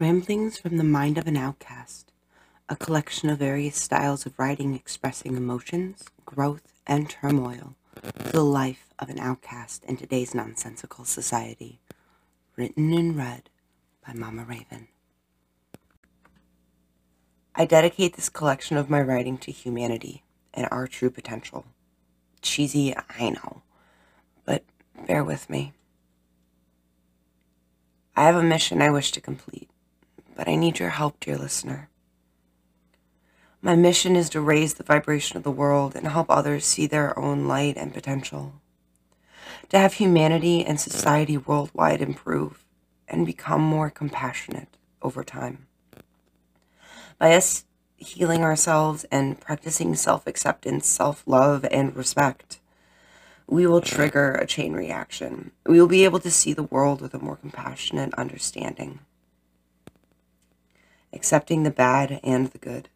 Ramblings from the Mind of an Outcast, a collection of various styles of writing expressing emotions, growth, and turmoil the life of an outcast in today's nonsensical society. Written and read by Mama Raven. I dedicate this collection of my writing to humanity and our true potential. Cheesy, I know, but bear with me. I have a mission I wish to complete but I need your help, dear listener. My mission is to raise the vibration of the world and help others see their own light and potential. To have humanity and society worldwide improve and become more compassionate over time. By us healing ourselves and practicing self acceptance, self love, and respect, we will trigger a chain reaction. We will be able to see the world with a more compassionate understanding accepting the bad and the good,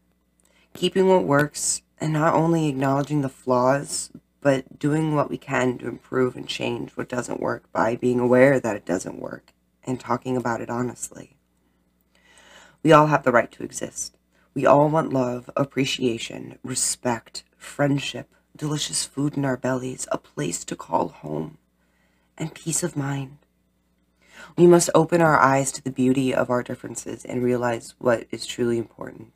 keeping what works, and not only acknowledging the flaws, but doing what we can to improve and change what doesn't work by being aware that it doesn't work and talking about it honestly. We all have the right to exist. We all want love, appreciation, respect, friendship, delicious food in our bellies, a place to call home, and peace of mind. We must open our eyes to the beauty of our differences and realize what is truly important.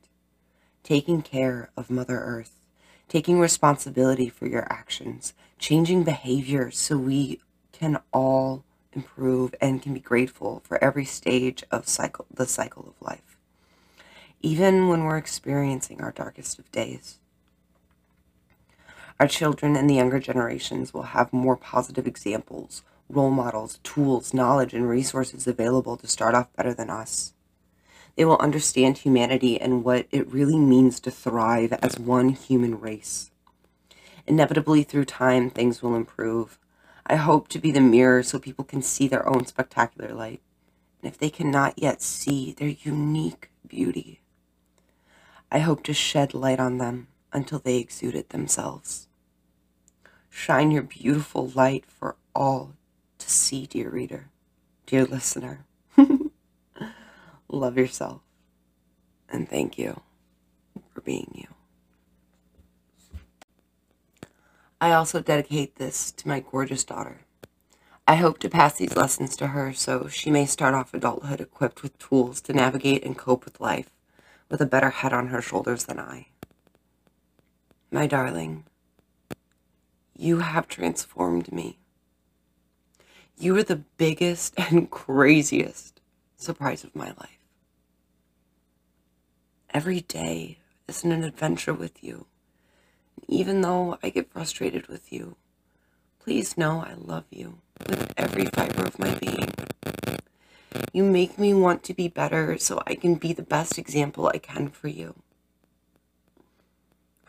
Taking care of Mother Earth, taking responsibility for your actions, changing behavior so we can all improve and can be grateful for every stage of cycle the cycle of life. Even when we're experiencing our darkest of days. Our children and the younger generations will have more positive examples role models, tools, knowledge, and resources available to start off better than us. They will understand humanity and what it really means to thrive as one human race. Inevitably, through time, things will improve. I hope to be the mirror so people can see their own spectacular light, and if they cannot yet see their unique beauty, I hope to shed light on them until they exude it themselves. Shine your beautiful light for all see, dear reader, dear listener. Love yourself. And thank you for being you. I also dedicate this to my gorgeous daughter. I hope to pass these lessons to her so she may start off adulthood equipped with tools to navigate and cope with life with a better head on her shoulders than I. My darling, you have transformed me. You were the biggest and craziest surprise of my life. Every day isn't an adventure with you. Even though I get frustrated with you, please know I love you with every fiber of my being. You make me want to be better so I can be the best example I can for you.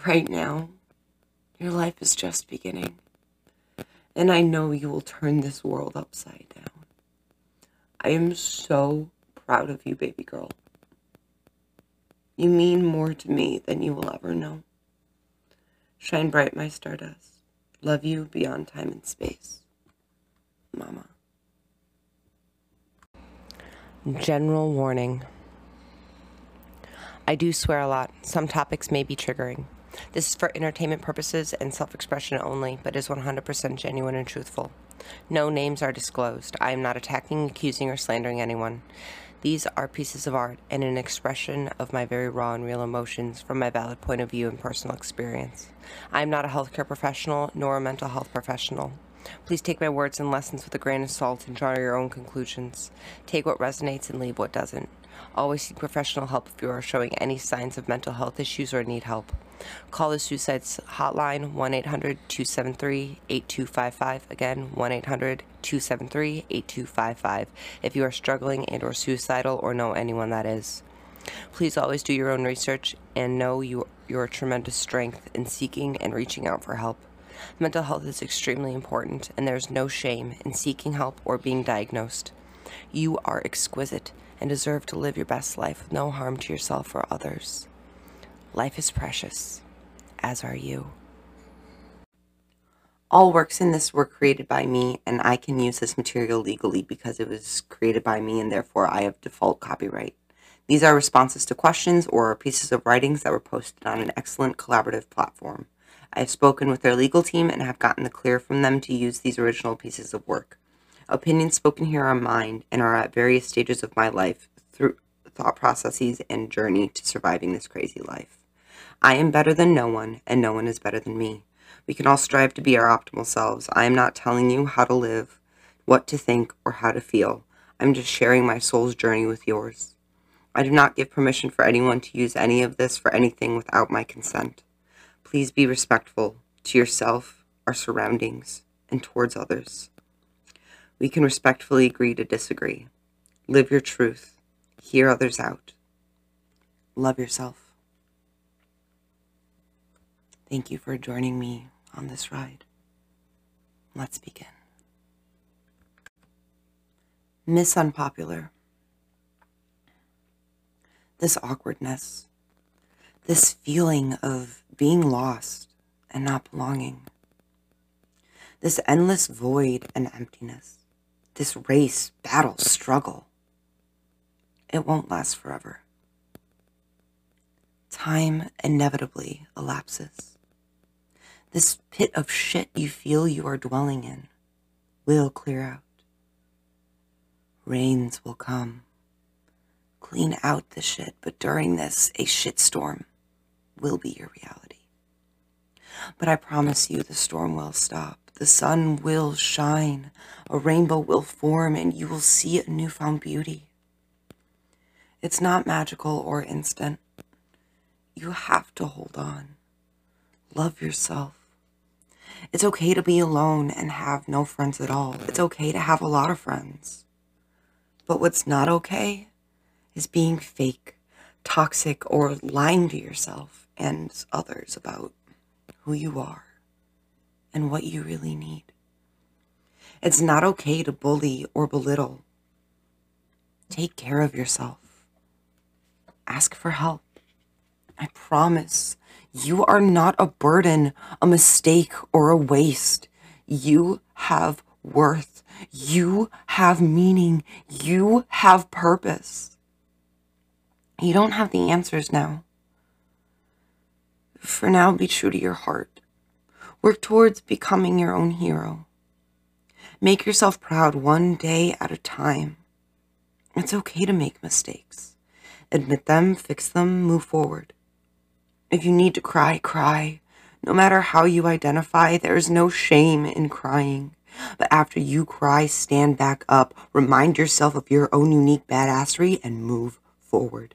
Right now, your life is just beginning and I know you will turn this world upside down. I am so proud of you, baby girl. You mean more to me than you will ever know. Shine bright, my stardust. Love you beyond time and space. Mama. General warning. I do swear a lot. Some topics may be triggering. This is for entertainment purposes and self expression only, but is 100% genuine and truthful. No names are disclosed. I am not attacking, accusing, or slandering anyone. These are pieces of art and an expression of my very raw and real emotions from my valid point of view and personal experience. I am not a healthcare professional nor a mental health professional. Please take my words and lessons with a grain of salt and draw your own conclusions. Take what resonates and leave what doesn't. Always seek professional help if you are showing any signs of mental health issues or need help. Call the suicide hotline 1 800 273 8255. Again, 1 800 273 8255 if you are struggling and or suicidal or know anyone that is. Please always do your own research and know you, your tremendous strength in seeking and reaching out for help. Mental health is extremely important, and there is no shame in seeking help or being diagnosed. You are exquisite and deserve to live your best life with no harm to yourself or others. Life is precious, as are you. All works in this were created by me, and I can use this material legally because it was created by me, and therefore I have default copyright. These are responses to questions or pieces of writings that were posted on an excellent collaborative platform. I have spoken with their legal team and have gotten the clear from them to use these original pieces of work. Opinions spoken here are mine and are at various stages of my life through thought processes and journey to surviving this crazy life. I am better than no one, and no one is better than me. We can all strive to be our optimal selves. I am not telling you how to live, what to think, or how to feel. I'm just sharing my soul's journey with yours. I do not give permission for anyone to use any of this for anything without my consent. Please be respectful to yourself, our surroundings, and towards others. We can respectfully agree to disagree. Live your truth. Hear others out. Love yourself. Thank you for joining me on this ride. Let's begin. Miss Unpopular. This awkwardness, this feeling of being lost and not belonging, this endless void and emptiness, this race, battle, struggle, it won't last forever. Time inevitably elapses. This pit of shit you feel you are dwelling in will clear out. Rains will come. Clean out the shit, but during this, a shitstorm will be your reality. But I promise you, the storm will stop. The sun will shine. A rainbow will form, and you will see a newfound beauty. It's not magical or instant. You have to hold on. Love yourself. It's okay to be alone and have no friends at all. It's okay to have a lot of friends. But what's not okay is being fake, toxic, or lying to yourself and others about who you are and what you really need. It's not okay to bully or belittle. Take care of yourself. Ask for help. I promise you are not a burden, a mistake, or a waste. You have worth. You have meaning. You have purpose. You don't have the answers now. For now, be true to your heart. Work towards becoming your own hero. Make yourself proud one day at a time. It's okay to make mistakes. Admit them, fix them, move forward. If you need to cry, cry. No matter how you identify, there is no shame in crying. But after you cry, stand back up, remind yourself of your own unique badassery, and move forward.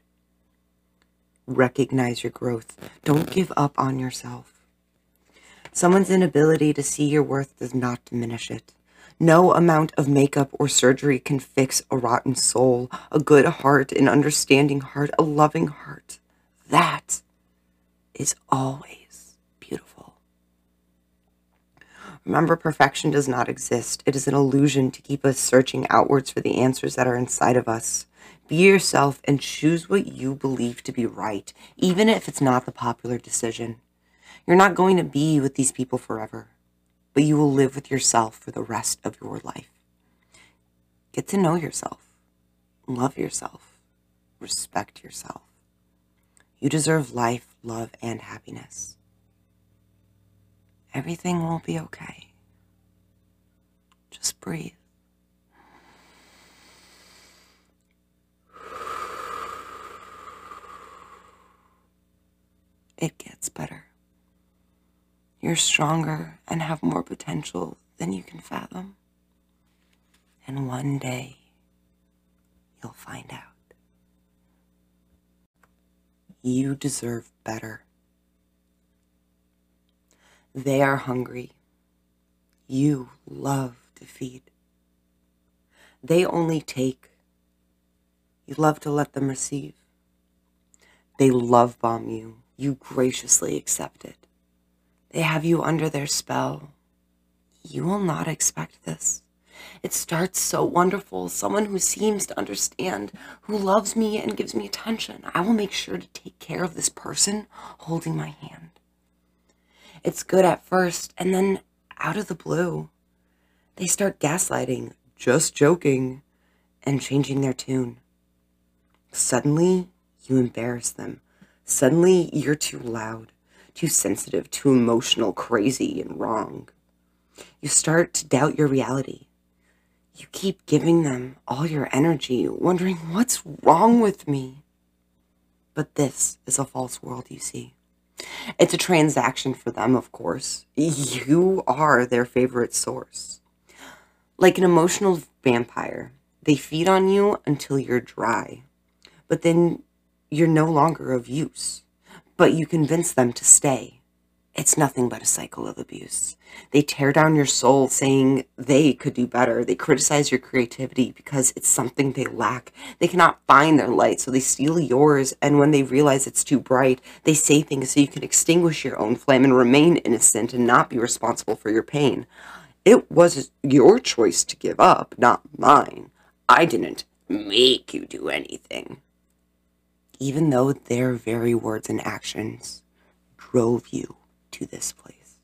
Recognize your growth. Don't give up on yourself. Someone's inability to see your worth does not diminish it. No amount of makeup or surgery can fix a rotten soul, a good heart, an understanding heart, a loving heart. That is always beautiful. Remember, perfection does not exist. It is an illusion to keep us searching outwards for the answers that are inside of us. Be yourself and choose what you believe to be right, even if it's not the popular decision. You're not going to be with these people forever, but you will live with yourself for the rest of your life. Get to know yourself, love yourself, respect yourself. You deserve life, love, and happiness. Everything will be okay. Just breathe. It gets better. You're stronger and have more potential than you can fathom. And one day, you'll find out. You deserve better. They are hungry. You love to feed. They only take. You love to let them receive. They love bomb you. You graciously accept it. They have you under their spell. You will not expect this. It starts so wonderful. Someone who seems to understand, who loves me and gives me attention. I will make sure to take care of this person holding my hand. It's good at first, and then out of the blue, they start gaslighting, just joking, and changing their tune. Suddenly, you embarrass them. Suddenly, you're too loud, too sensitive, too emotional, crazy, and wrong. You start to doubt your reality. You keep giving them all your energy, wondering what's wrong with me. But this is a false world, you see. It's a transaction for them, of course. You are their favorite source. Like an emotional vampire, they feed on you until you're dry, but then you're no longer of use. But you convince them to stay. It's nothing but a cycle of abuse. They tear down your soul saying they could do better. They criticize your creativity because it's something they lack. They cannot find their light, so they steal yours. And when they realize it's too bright, they say things so you can extinguish your own flame and remain innocent and not be responsible for your pain. It was your choice to give up, not mine. I didn't make you do anything. Even though their very words and actions drove you to this place.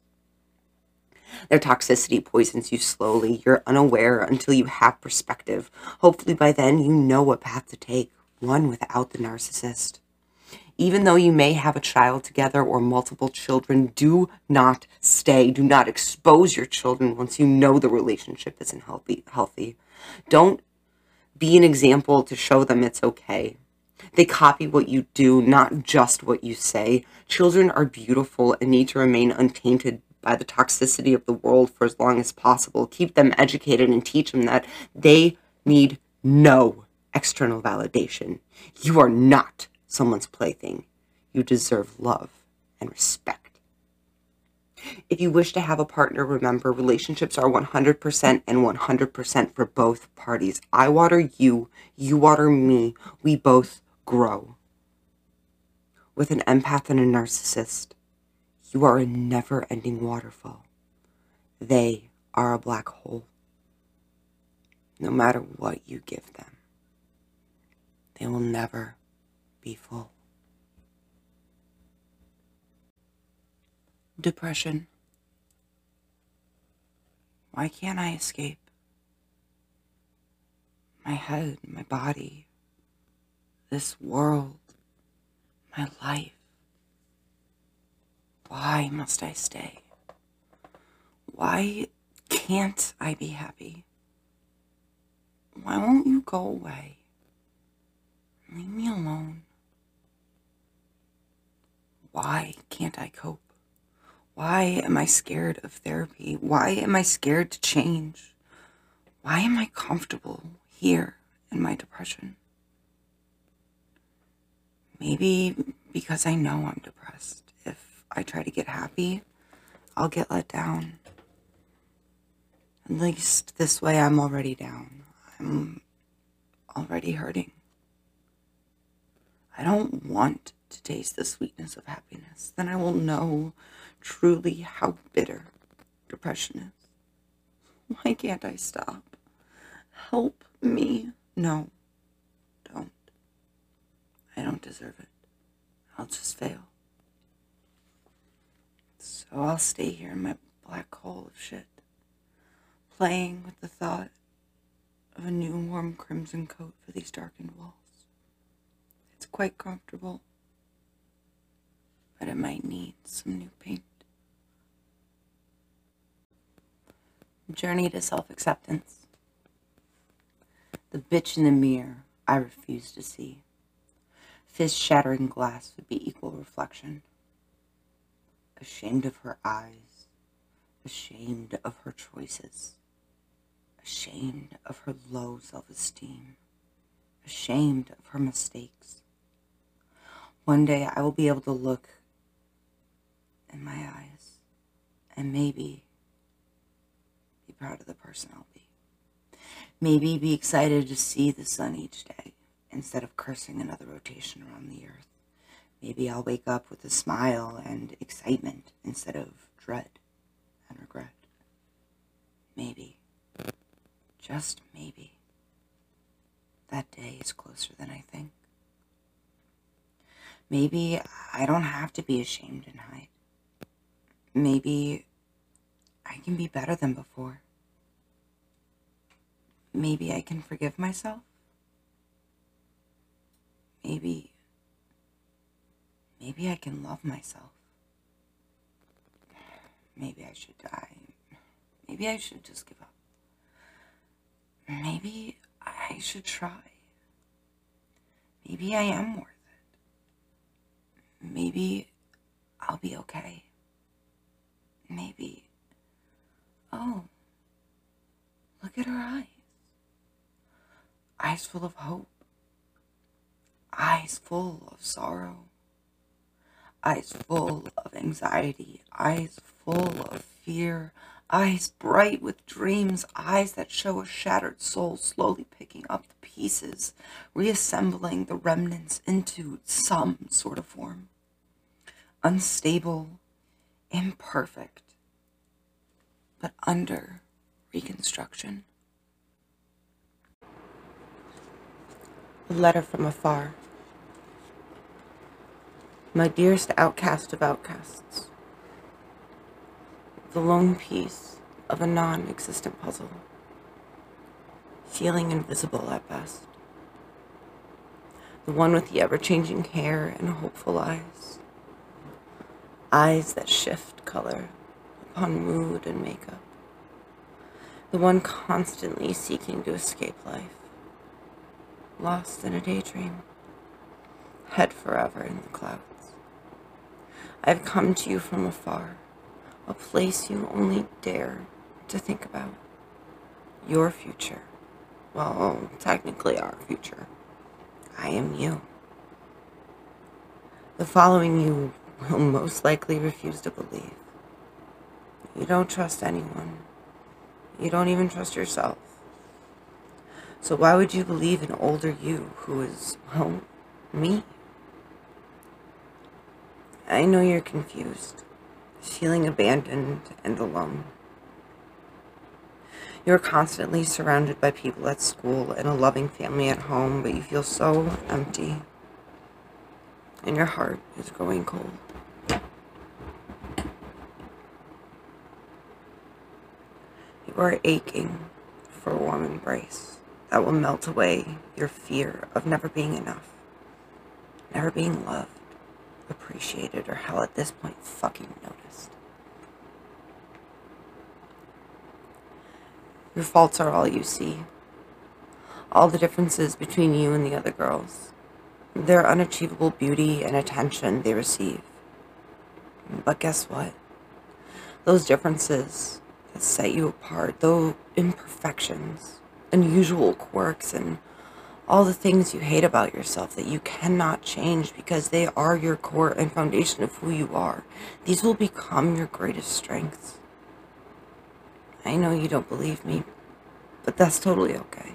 Their toxicity poisons you slowly. You're unaware until you have perspective. Hopefully, by then, you know what path to take, one without the narcissist. Even though you may have a child together or multiple children, do not stay. Do not expose your children once you know the relationship isn't healthy. healthy. Don't be an example to show them it's okay. They copy what you do, not just what you say. Children are beautiful and need to remain untainted by the toxicity of the world for as long as possible. Keep them educated and teach them that they need no external validation. You are not someone's plaything. You deserve love and respect. If you wish to have a partner, remember relationships are 100% and 100% for both parties. I water you, you water me. We both grow. With an empath and a narcissist, you are a never ending waterfall. They are a black hole. No matter what you give them, they will never be full. Depression. Why can't I escape? My head, my body, this world, my life. Why must I stay? Why can't I be happy? Why won't you go away? Leave me alone. Why can't I cope? Why am I scared of therapy? Why am I scared to change? Why am I comfortable here in my depression? Maybe because I know I'm depressed. If I try to get happy, I'll get let down. At least this way I'm already down. I'm already hurting. I don't want to taste the sweetness of happiness. Then I will know truly how bitter depression is. Why can't I stop? Help me. No. I don't deserve it. I'll just fail. So I'll stay here in my black hole of shit, playing with the thought of a new warm crimson coat for these darkened walls. It's quite comfortable, but it might need some new paint. Journey to self acceptance. The bitch in the mirror I refuse to see fist shattering glass would be equal reflection. Ashamed of her eyes, ashamed of her choices, ashamed of her low self esteem, ashamed of her mistakes. One day I will be able to look in my eyes and maybe be proud of the person I'll be. Maybe be excited to see the sun each day instead of cursing another rotation around the earth. Maybe I'll wake up with a smile and excitement instead of dread and regret. Maybe, just maybe, that day is closer than I think. Maybe I don't have to be ashamed and hide. Maybe I can be better than before. Maybe I can forgive myself. Maybe, maybe I can love myself. Maybe I should die. Maybe I should just give up. Maybe I should try. Maybe I am worth it. Maybe I'll be okay. Maybe. Oh, look at her eyes. Eyes full of hope. Eyes full of sorrow. Eyes full of anxiety. Eyes full of fear. Eyes bright with dreams. Eyes that show a shattered soul slowly picking up the pieces, reassembling the remnants into some sort of form. Unstable, imperfect, but under reconstruction. A letter from afar. My dearest outcast of outcasts. The lone piece of a non existent puzzle. Feeling invisible at best. The one with the ever changing hair and hopeful eyes. Eyes that shift color upon mood and makeup. The one constantly seeking to escape life. Lost in a daydream. Head forever in the clouds. I've come to you from afar, a place you only dare to think about. Your future. Well, technically our future. I am you. The following you will most likely refuse to believe. You don't trust anyone. You don't even trust yourself. So why would you believe an older you who is, well, me? I know you're confused, feeling abandoned and alone. You're constantly surrounded by people at school and a loving family at home, but you feel so empty. And your heart is growing cold. You are aching for a warm embrace that will melt away your fear of never being enough, never being loved appreciated or hell at this point fucking noticed. Your faults are all you see. All the differences between you and the other girls. Their unachievable beauty and attention they receive. But guess what? Those differences that set you apart, those imperfections, unusual quirks, and all the things you hate about yourself that you cannot change because they are your core and foundation of who you are. These will become your greatest strengths. I know you don't believe me, but that's totally okay.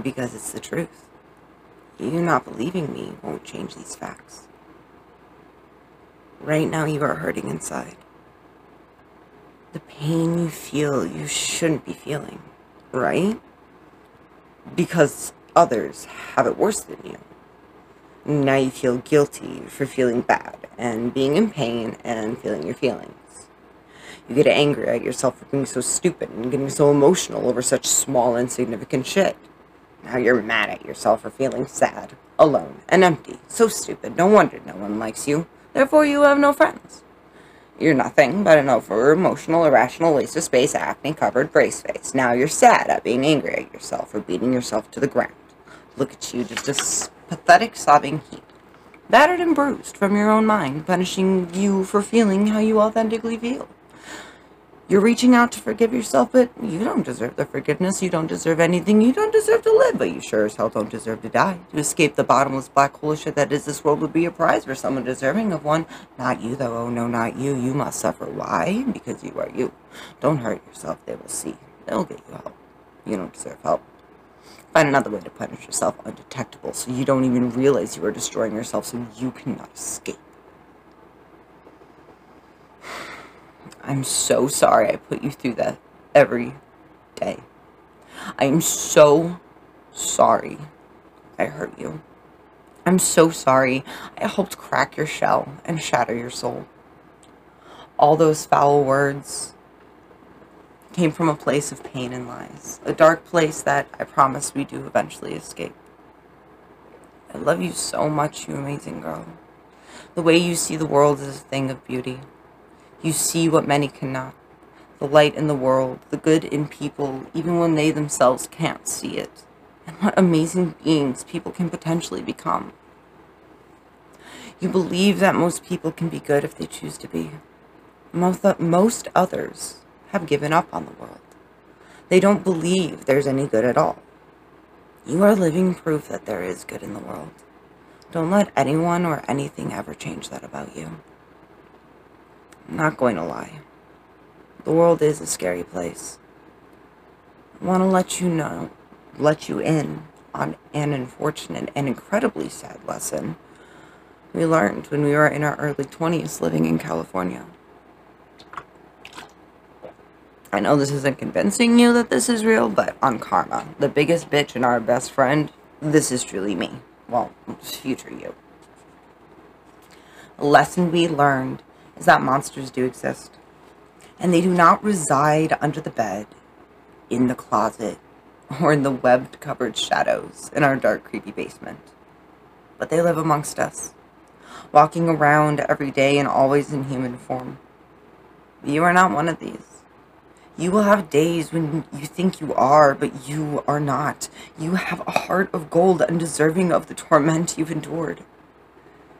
Because it's the truth. You not believing me won't change these facts. Right now you are hurting inside. The pain you feel you shouldn't be feeling, right? Because others have it worse than you. Now you feel guilty for feeling bad and being in pain and feeling your feelings. You get angry at yourself for being so stupid and getting so emotional over such small, insignificant shit. Now you're mad at yourself for feeling sad, alone, and empty. So stupid. No wonder no one likes you. Therefore, you have no friends. You're nothing but an over emotional, irrational waste of space, acne covered brace face. Now you're sad at being angry at yourself for beating yourself to the ground. Look at you, just a pathetic sobbing heap. Battered and bruised from your own mind, punishing you for feeling how you authentically feel. You're reaching out to forgive yourself, but you don't deserve the forgiveness. You don't deserve anything. You don't deserve to live, but you sure as hell don't deserve to die. To escape the bottomless black hole of shit that is this world would be a prize for someone deserving of one. Not you, though. Oh, no, not you. You must suffer. Why? Because you are you. Don't hurt yourself. They will see. They'll get you help. You don't deserve help. Find another way to punish yourself undetectable so you don't even realize you are destroying yourself so you cannot escape. I'm so sorry I put you through that every day. I am so sorry I hurt you. I'm so sorry I helped crack your shell and shatter your soul. All those foul words, came from a place of pain and lies, a dark place that I promise we do eventually escape. I love you so much, you amazing girl. The way you see the world is a thing of beauty. You see what many cannot. The light in the world, the good in people, even when they themselves can't see it. And what amazing beings people can potentially become. You believe that most people can be good if they choose to be. Most, most others have given up on the world. They don't believe there's any good at all. You are living proof that there is good in the world. Don't let anyone or anything ever change that about you. Not going to lie. The world is a scary place. I want to let you know, let you in on an unfortunate and incredibly sad lesson we learned when we were in our early 20s living in California. I know this isn't convincing you that this is real, but on Karma, the biggest bitch and our best friend, this is truly me. Well, future you. The lesson we learned is that monsters do exist. And they do not reside under the bed, in the closet, or in the webbed covered shadows in our dark, creepy basement. But they live amongst us walking around every day and always in human form. You are not one of these. You will have days when you think you are, but you are not. You have a heart of gold undeserving of the torment you've endured.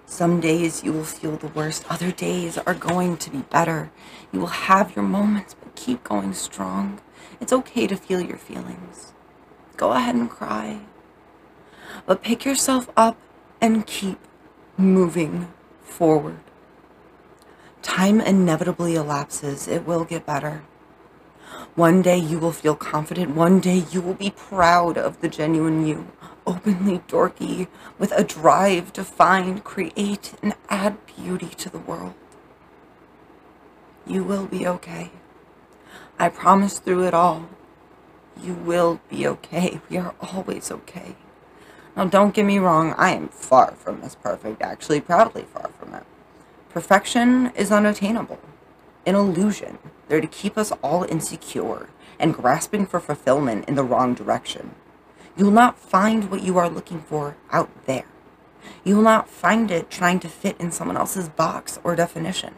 Some days you will feel the worst. Other days are going to be better. You will have your moments, but keep going strong. It's okay to feel your feelings. Go ahead and cry. But pick yourself up and keep moving forward. Time inevitably elapses. It will get better. One day you will feel confident. One day you will be proud of the genuine you, openly dorky, with a drive to find, create, and add beauty to the world. You will be okay. I promise through it all, you will be okay. We are always okay. Now, don't get me wrong, I am far from as perfect, actually, proudly far from it. Perfection is unattainable, an illusion. They're to keep us all insecure and grasping for fulfillment in the wrong direction. You will not find what you are looking for out there. You will not find it trying to fit in someone else's box or definition.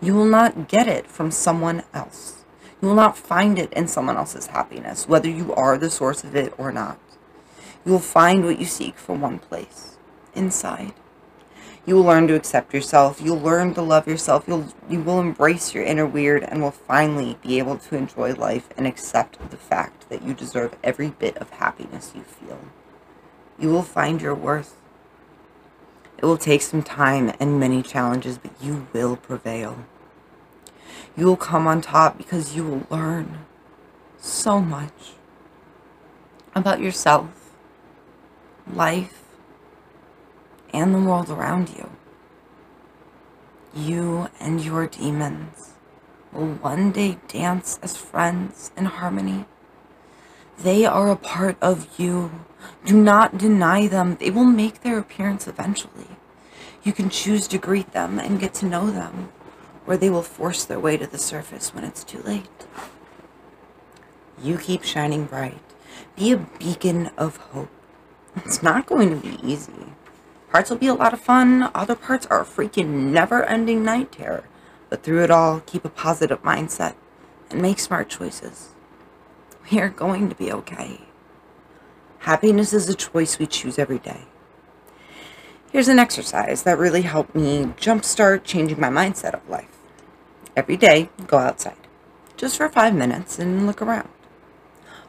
You will not get it from someone else. You will not find it in someone else's happiness, whether you are the source of it or not. You will find what you seek from one place, inside. You will learn to accept yourself. You'll learn to love yourself. You'll, you will embrace your inner weird and will finally be able to enjoy life and accept the fact that you deserve every bit of happiness you feel. You will find your worth. It will take some time and many challenges, but you will prevail. You will come on top because you will learn so much about yourself life, and the world around you. You and your demons will one day dance as friends in harmony. They are a part of you. Do not deny them. They will make their appearance eventually. You can choose to greet them and get to know them, or they will force their way to the surface when it's too late. You keep shining bright. Be a beacon of hope. It's not going to be easy. Parts will be a lot of fun, other parts are a freaking never-ending night terror. But through it all, keep a positive mindset and make smart choices. We are going to be okay. Happiness is a choice we choose every day. Here's an exercise that really helped me jumpstart changing my mindset of life. Every day, go outside, just for five minutes and look around.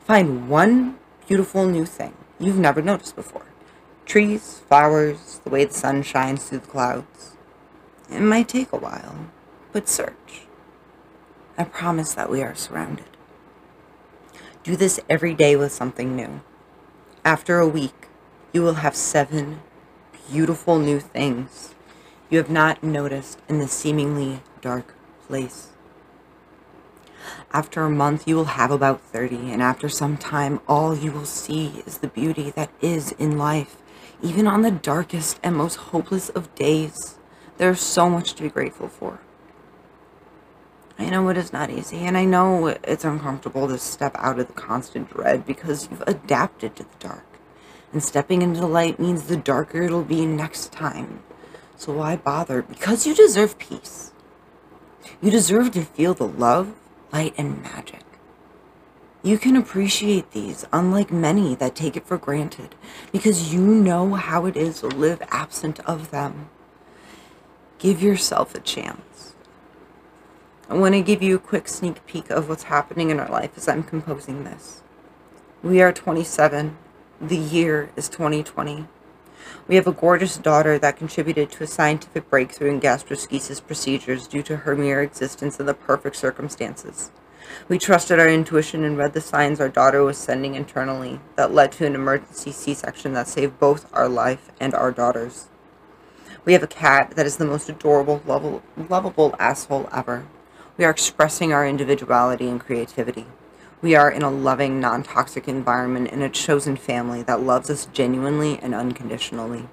Find one beautiful new thing you've never noticed before. Trees, flowers, the way the sun shines through the clouds. It might take a while, but search. I promise that we are surrounded. Do this every day with something new. After a week, you will have seven beautiful new things you have not noticed in this seemingly dark place. After a month, you will have about 30, and after some time, all you will see is the beauty that is in life. Even on the darkest and most hopeless of days, there's so much to be grateful for. I know it is not easy, and I know it's uncomfortable to step out of the constant dread because you've adapted to the dark. And stepping into the light means the darker it'll be next time. So why bother? Because you deserve peace. You deserve to feel the love, light, and magic. You can appreciate these, unlike many that take it for granted, because you know how it is to live absent of them. Give yourself a chance. I want to give you a quick sneak peek of what's happening in our life as I'm composing this. We are 27. The year is 2020. We have a gorgeous daughter that contributed to a scientific breakthrough in gastroschisis procedures due to her mere existence in the perfect circumstances. We trusted our intuition and read the signs our daughter was sending internally that led to an emergency C-section that saved both our life and our daughter's. We have a cat that is the most adorable, lovable, lovable asshole ever. We are expressing our individuality and creativity. We are in a loving, non-toxic environment in a chosen family that loves us genuinely and unconditionally.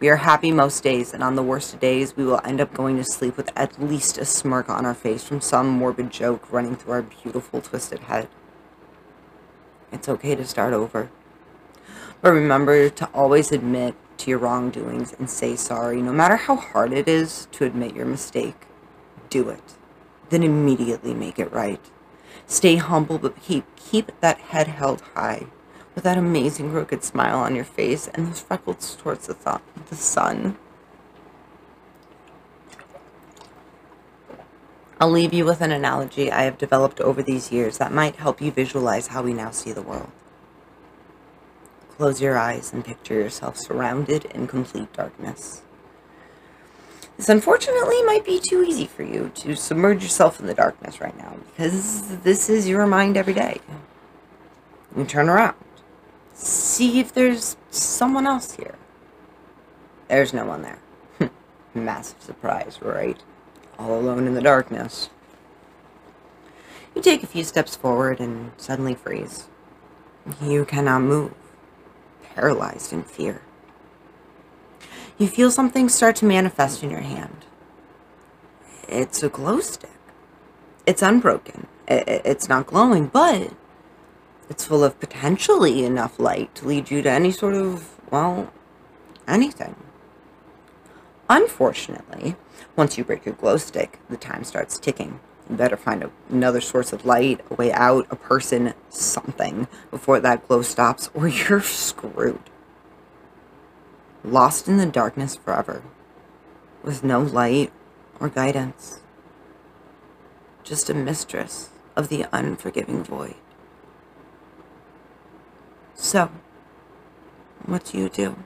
We are happy most days, and on the worst days, we will end up going to sleep with at least a smirk on our face from some morbid joke running through our beautiful, twisted head. It's okay to start over. But remember to always admit to your wrongdoings and say sorry, no matter how hard it is to admit your mistake. Do it. Then immediately make it right. Stay humble, but keep, keep that head held high with that amazing crooked smile on your face and those freckles towards the, th the sun. I'll leave you with an analogy I have developed over these years that might help you visualize how we now see the world. Close your eyes and picture yourself surrounded in complete darkness. This unfortunately might be too easy for you to submerge yourself in the darkness right now because this is your mind every day. You turn around. See if there's someone else here. There's no one there. Massive surprise, right? All alone in the darkness. You take a few steps forward and suddenly freeze. You cannot move, paralyzed in fear. You feel something start to manifest in your hand. It's a glow stick. It's unbroken. It's not glowing, but it's full of potentially enough light to lead you to any sort of, well, anything. Unfortunately, once you break your glow stick, the time starts ticking. You better find a, another source of light, a way out, a person, something, before that glow stops, or you're screwed lost in the darkness forever, with no light or guidance, just a mistress of the unforgiving void. So, what do you do?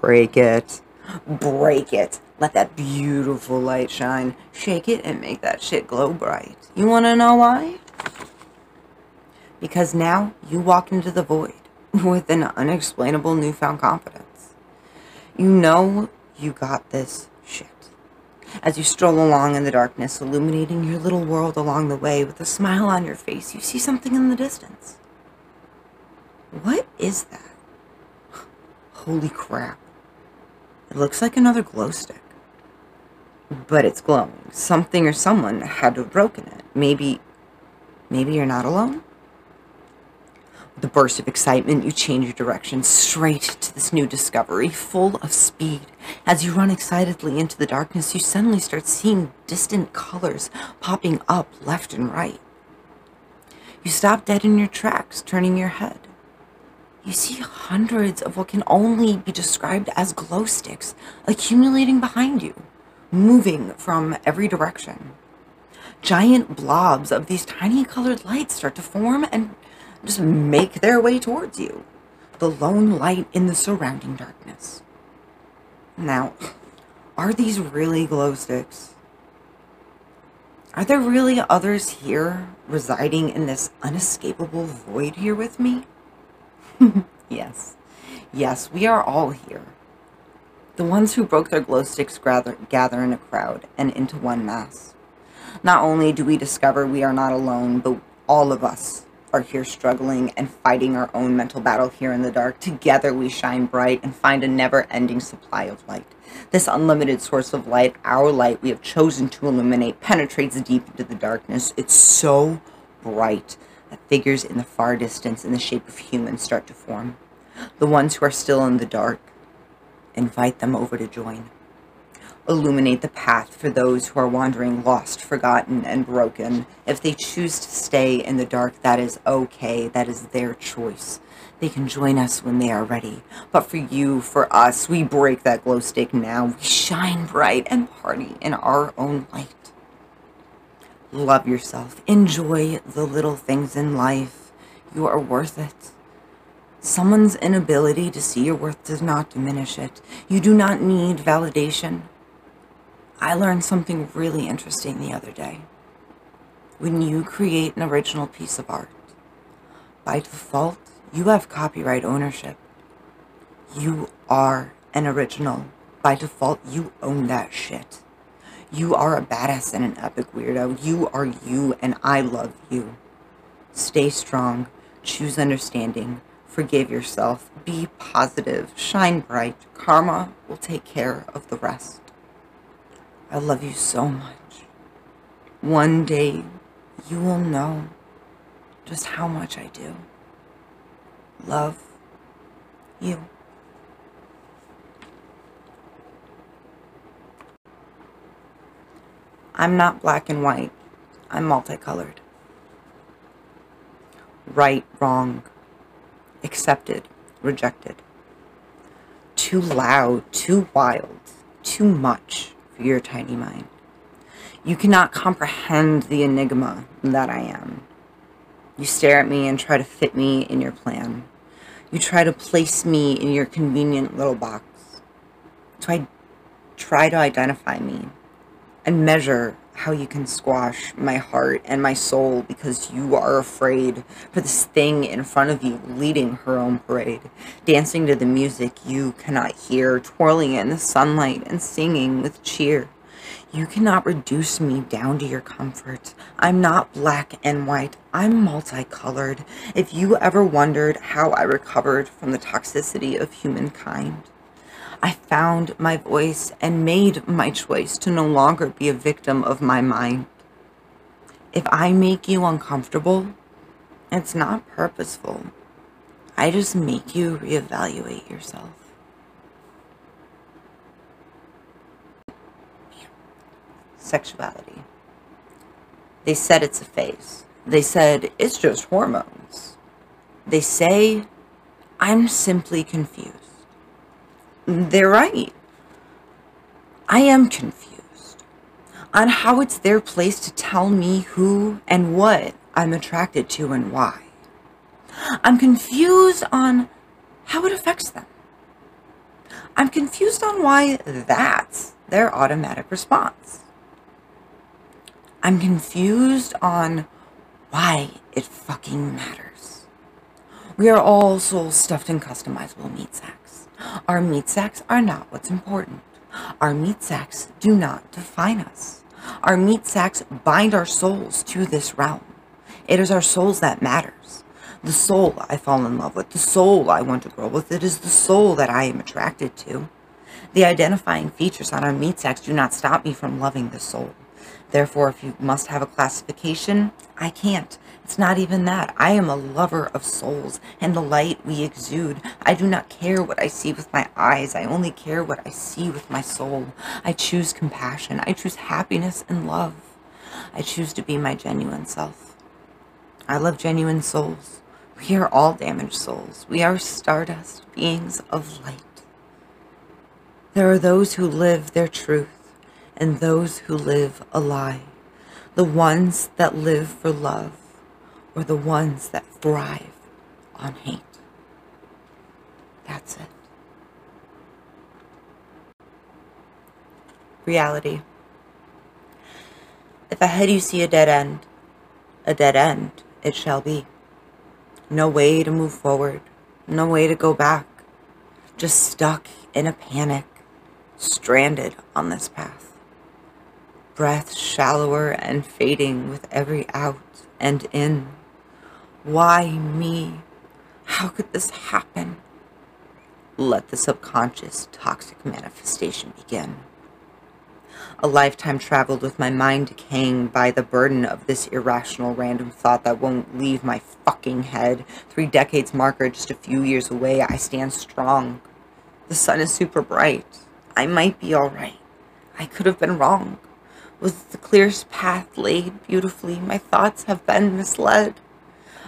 Break it. Break it. Let that beautiful light shine. Shake it and make that shit glow bright. You want to know why? Because now you walk into the void with an unexplainable newfound confidence. You know you got this shit. As you stroll along in the darkness, illuminating your little world along the way with a smile on your face, you see something in the distance. What is that? Holy crap. It looks like another glow stick. But it's glowing. Something or someone had to have broken it. Maybe, maybe you're not alone? With a burst of excitement, you change your direction straight to this new discovery, full of speed. As you run excitedly into the darkness, you suddenly start seeing distant colors popping up left and right. You stop dead in your tracks, turning your head. You see hundreds of what can only be described as glow sticks accumulating behind you, moving from every direction. Giant blobs of these tiny colored lights start to form and just make their way towards you, the lone light in the surrounding darkness. Now, are these really glow sticks? Are there really others here residing in this unescapable void here with me? yes. Yes, we are all here. The ones who broke their glow sticks gather, gather in a crowd and into one mass. Not only do we discover we are not alone, but all of us are here struggling and fighting our own mental battle here in the dark. Together we shine bright and find a never-ending supply of light. This unlimited source of light, our light we have chosen to illuminate, penetrates deep into the darkness. It's so bright that figures in the far distance in the shape of humans start to form. The ones who are still in the dark, invite them over to join. Illuminate the path for those who are wandering lost, forgotten, and broken. If they choose to stay in the dark, that is okay. That is their choice. They can join us when they are ready. But for you, for us, we break that glow stick now. We shine bright and party in our own light. Love yourself. Enjoy the little things in life. You are worth it. Someone's inability to see your worth does not diminish it. You do not need validation. I learned something really interesting the other day. When you create an original piece of art, by default, you have copyright ownership. You are an original. By default, you own that shit. You are a badass and an epic weirdo. You are you, and I love you. Stay strong. Choose understanding. Forgive yourself. Be positive. Shine bright. Karma will take care of the rest. I love you so much. One day, you will know just how much I do love you. I'm not black and white. I'm multicolored. Right, wrong, accepted, rejected. Too loud, too wild, too much for your tiny mind. You cannot comprehend the enigma that I am. You stare at me and try to fit me in your plan. You try to place me in your convenient little box. So I try to identify me and measure how you can squash my heart and my soul because you are afraid for this thing in front of you leading her own parade, dancing to the music you cannot hear, twirling in the sunlight and singing with cheer. You cannot reduce me down to your comfort. I'm not black and white. I'm multicolored. If you ever wondered how I recovered from the toxicity of humankind, I found my voice and made my choice to no longer be a victim of my mind. If I make you uncomfortable, it's not purposeful. I just make you reevaluate yourself. Sexuality. They said it's a phase. They said it's just hormones. They say I'm simply confused. They're right. I am confused on how it's their place to tell me who and what I'm attracted to and why. I'm confused on how it affects them. I'm confused on why that's their automatic response. I'm confused on why it fucking matters. We are all souls stuffed in customizable meat sacks. Our meat sacks are not what's important. Our meat sacks do not define us. Our meat sacks bind our souls to this realm. It is our souls that matters. The soul I fall in love with, the soul I want to grow with, it is the soul that I am attracted to. The identifying features on our meat sacks do not stop me from loving the soul. Therefore, if you must have a classification, I can't. It's not even that. I am a lover of souls and the light we exude. I do not care what I see with my eyes. I only care what I see with my soul. I choose compassion. I choose happiness and love. I choose to be my genuine self. I love genuine souls. We are all damaged souls. We are stardust, beings of light. There are those who live their truth and those who live a lie, the ones that live for love, or the ones that thrive on hate. That's it. Reality. If ahead you see a dead end, a dead end it shall be. No way to move forward, no way to go back, just stuck in a panic, stranded on this path breath shallower and fading with every out and in. Why me? How could this happen? Let the subconscious toxic manifestation begin. A lifetime traveled with my mind decaying by the burden of this irrational random thought that won't leave my fucking head. Three decades marker just a few years away, I stand strong. The sun is super bright. I might be alright. I could have been wrong. Was the clearest path laid beautifully? My thoughts have been misled.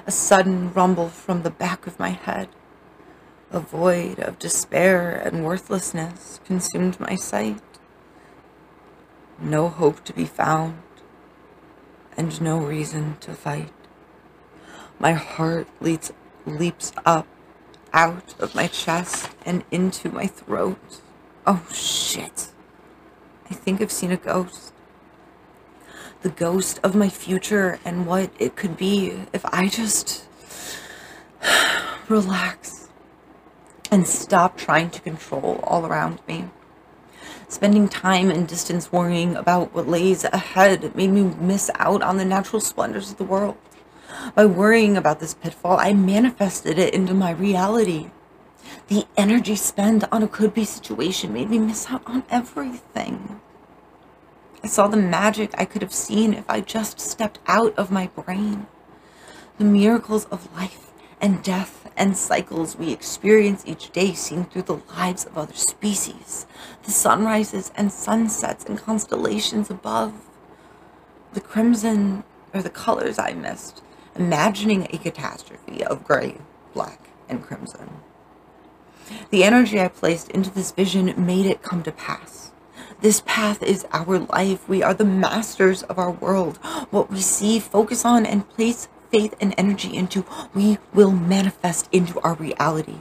A sudden rumble from the back of my head. A void of despair and worthlessness consumed my sight. No hope to be found, and no reason to fight. My heart leaps, leaps up out of my chest and into my throat. Oh shit. I think I've seen a ghost. The ghost of my future and what it could be if I just relax and stop trying to control all around me. Spending time and distance worrying about what lays ahead made me miss out on the natural splendors of the world. By worrying about this pitfall, I manifested it into my reality. The energy spent on a could be situation made me miss out on everything. I saw the magic I could have seen if I just stepped out of my brain. The miracles of life and death and cycles we experience each day seen through the lives of other species. The sunrises and sunsets and constellations above. The crimson or the colors I missed imagining a catastrophe of gray, black, and crimson. The energy I placed into this vision made it come to pass. This path is our life. We are the masters of our world. What we see, focus on, and place faith and energy into, we will manifest into our reality.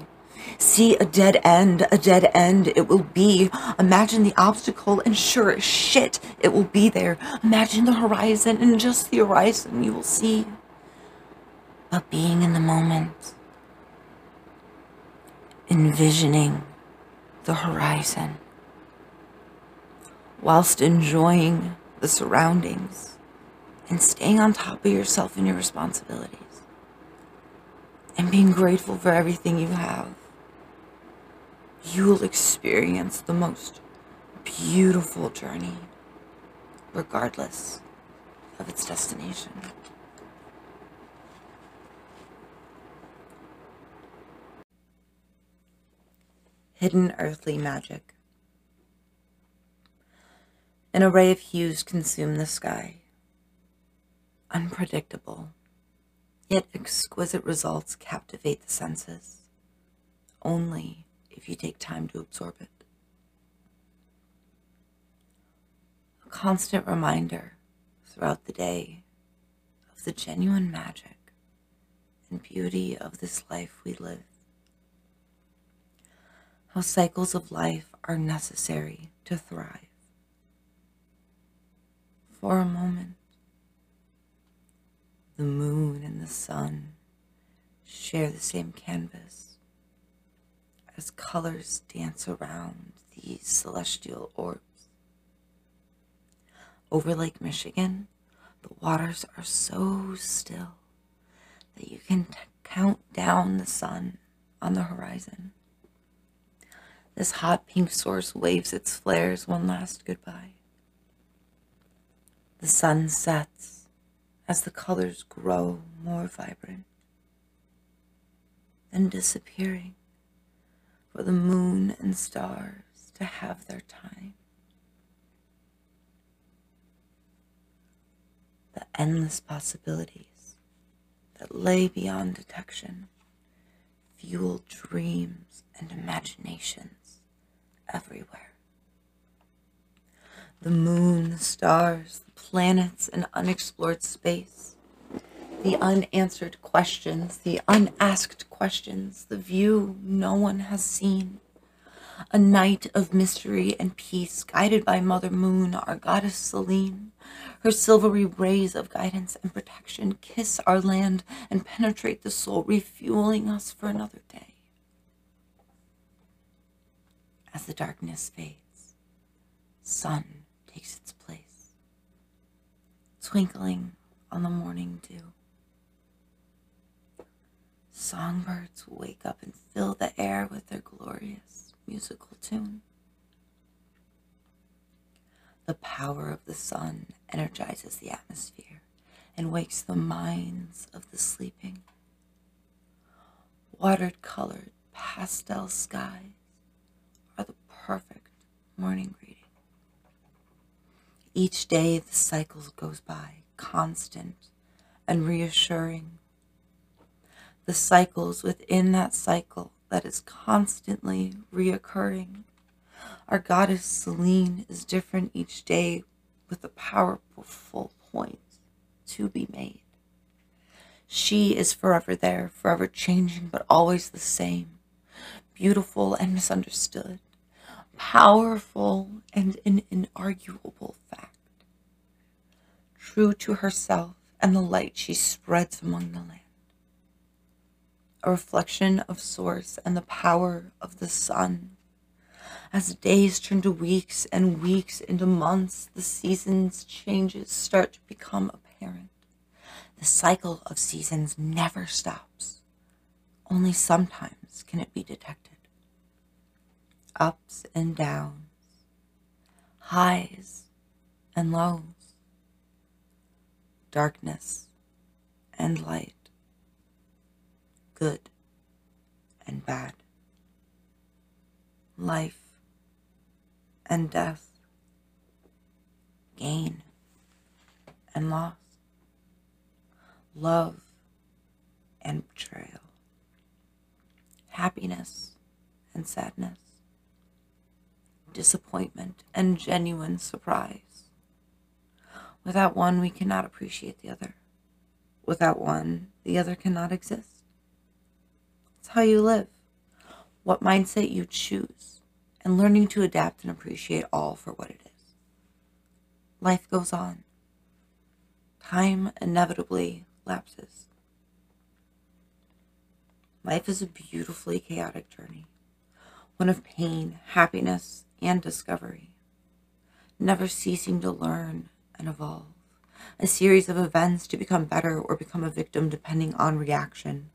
See a dead end, a dead end it will be. Imagine the obstacle, and sure as shit, it will be there. Imagine the horizon, and just the horizon you will see but being in the moment, envisioning the horizon, whilst enjoying the surroundings and staying on top of yourself and your responsibilities, and being grateful for everything you have, you will experience the most beautiful journey, regardless of its destination. hidden earthly magic. An array of hues consume the sky. Unpredictable, yet exquisite results captivate the senses, only if you take time to absorb it. A constant reminder throughout the day of the genuine magic and beauty of this life we live how cycles of life are necessary to thrive. For a moment, the moon and the sun share the same canvas as colors dance around these celestial orbs. Over Lake Michigan, the waters are so still that you can count down the sun on the horizon. This hot pink source waves its flares one last goodbye. The sun sets as the colors grow more vibrant, then disappearing for the moon and stars to have their time. The endless possibilities that lay beyond detection fuel dreams and imaginations everywhere. The moon, the stars, the planets, and unexplored space. The unanswered questions, the unasked questions, the view no one has seen. A night of mystery and peace, guided by Mother Moon, our goddess Selene. Her silvery rays of guidance and protection kiss our land and penetrate the soul, refueling us for another day as the darkness fades, sun takes its place, twinkling on the morning dew. Songbirds wake up and fill the air with their glorious musical tune. The power of the sun energizes the atmosphere and wakes the minds of the sleeping. Watered colored pastel skies are the perfect morning. Each day the cycle goes by, constant and reassuring. The cycles within that cycle that is constantly reoccurring. Our goddess Selene is different each day with a powerful point to be made. She is forever there, forever changing, but always the same. Beautiful and misunderstood, powerful and an inarguable fact. True to herself and the light she spreads among the land. A reflection of Source and the power of the sun. As days turn to weeks and weeks into months, the seasons' changes start to become apparent. The cycle of seasons never stops. Only sometimes can it be detected. Ups and downs, highs and lows, darkness and light, good and bad, life and death, gain and loss, love and betrayal, happiness and sadness, disappointment and genuine surprise. Without one, we cannot appreciate the other. Without one, the other cannot exist. It's how you live, what mindset you choose, and learning to adapt and appreciate all for what it is. Life goes on. Time inevitably lapses. Life is a beautifully chaotic journey, one of pain, happiness, and discovery, never ceasing to learn and evolve, a series of events to become better or become a victim depending on reaction.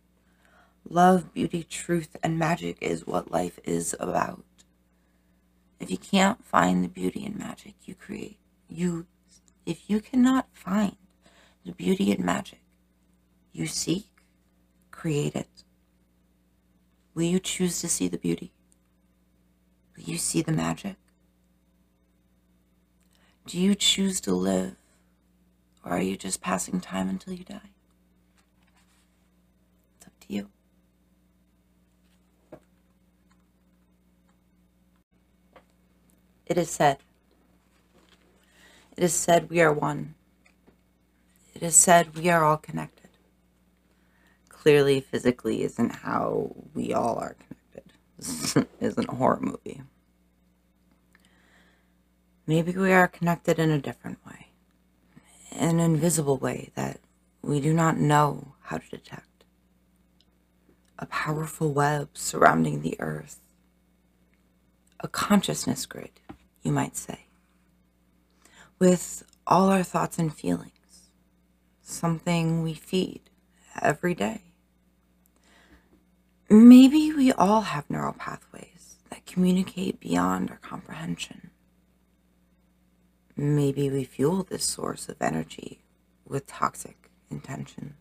Love, beauty, truth, and magic is what life is about. If you can't find the beauty and magic you create, you if you cannot find the beauty and magic you seek, create it. Will you choose to see the beauty? You see the magic? Do you choose to live, or are you just passing time until you die? It's up to you. It is said. It is said we are one. It is said we are all connected. Clearly, physically isn't how we all are connected. Isn't a horror movie. Maybe we are connected in a different way, an invisible way that we do not know how to detect. A powerful web surrounding the earth, a consciousness grid, you might say, with all our thoughts and feelings, something we feed every day. Maybe we all have neural pathways that communicate beyond our comprehension Maybe we fuel this source of energy with toxic intentions.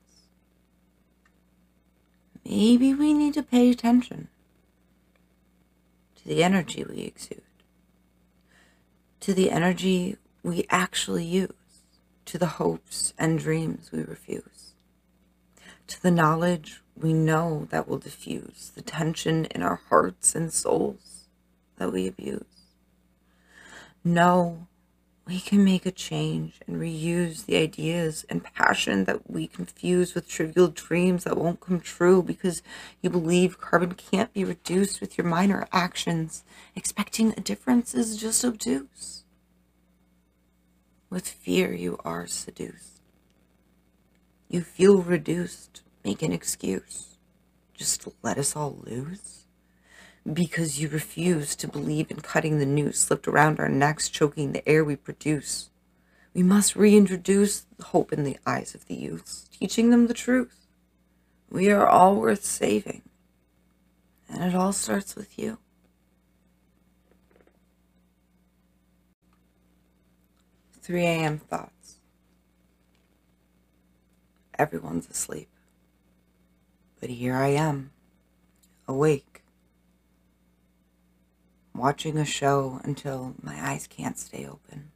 Maybe we need to pay attention to the energy we exude, to the energy we actually use, to the hopes and dreams we refuse, to the knowledge we know that will diffuse the tension in our hearts and souls that we abuse. Know we can make a change and reuse the ideas and passion that we confuse with trivial dreams that won't come true because you believe carbon can't be reduced with your minor actions. Expecting a difference is just obtuse. With fear, you are seduced. You feel reduced, make an excuse. Just let us all lose because you refuse to believe in cutting the noose slipped around our necks, choking the air we produce. We must reintroduce hope in the eyes of the youths, teaching them the truth. We are all worth saving, and it all starts with you. 3 a.m. thoughts. Everyone's asleep. But here I am, awake, watching a show until my eyes can't stay open.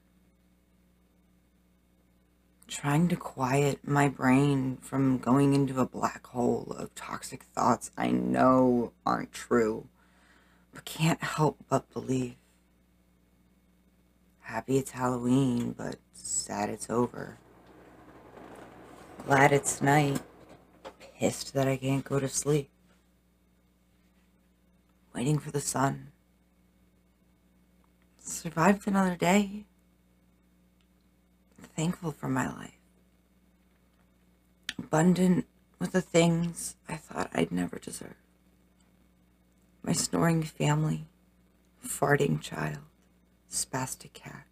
Trying to quiet my brain from going into a black hole of toxic thoughts I know aren't true, but can't help but believe. Happy it's Halloween, but sad it's over. Glad it's night. Pissed that I can't go to sleep. Waiting for the sun. Survived another day. Thankful for my life. Abundant with the things I thought I'd never deserve. My snoring family, farting child, spastic cat.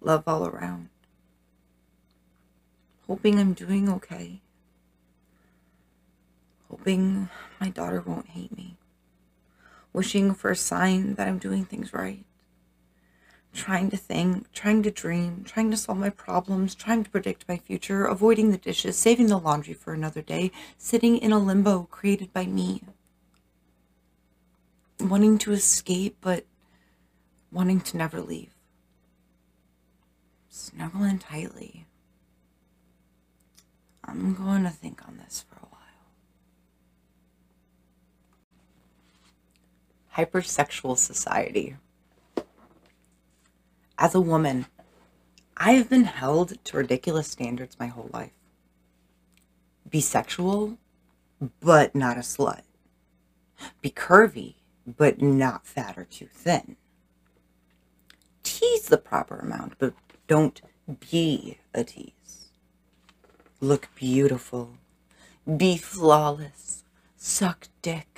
Love all around hoping I'm doing okay. Hoping my daughter won't hate me. Wishing for a sign that I'm doing things right. Trying to think, trying to dream, trying to solve my problems, trying to predict my future, avoiding the dishes, saving the laundry for another day, sitting in a limbo created by me. Wanting to escape, but wanting to never leave. Snuggle in tightly. I'm going to think on this for a while. Hypersexual society. As a woman, I have been held to ridiculous standards my whole life. Be sexual, but not a slut. Be curvy, but not fat or too thin. Tease the proper amount, but don't be a tease look beautiful, be flawless, suck dick,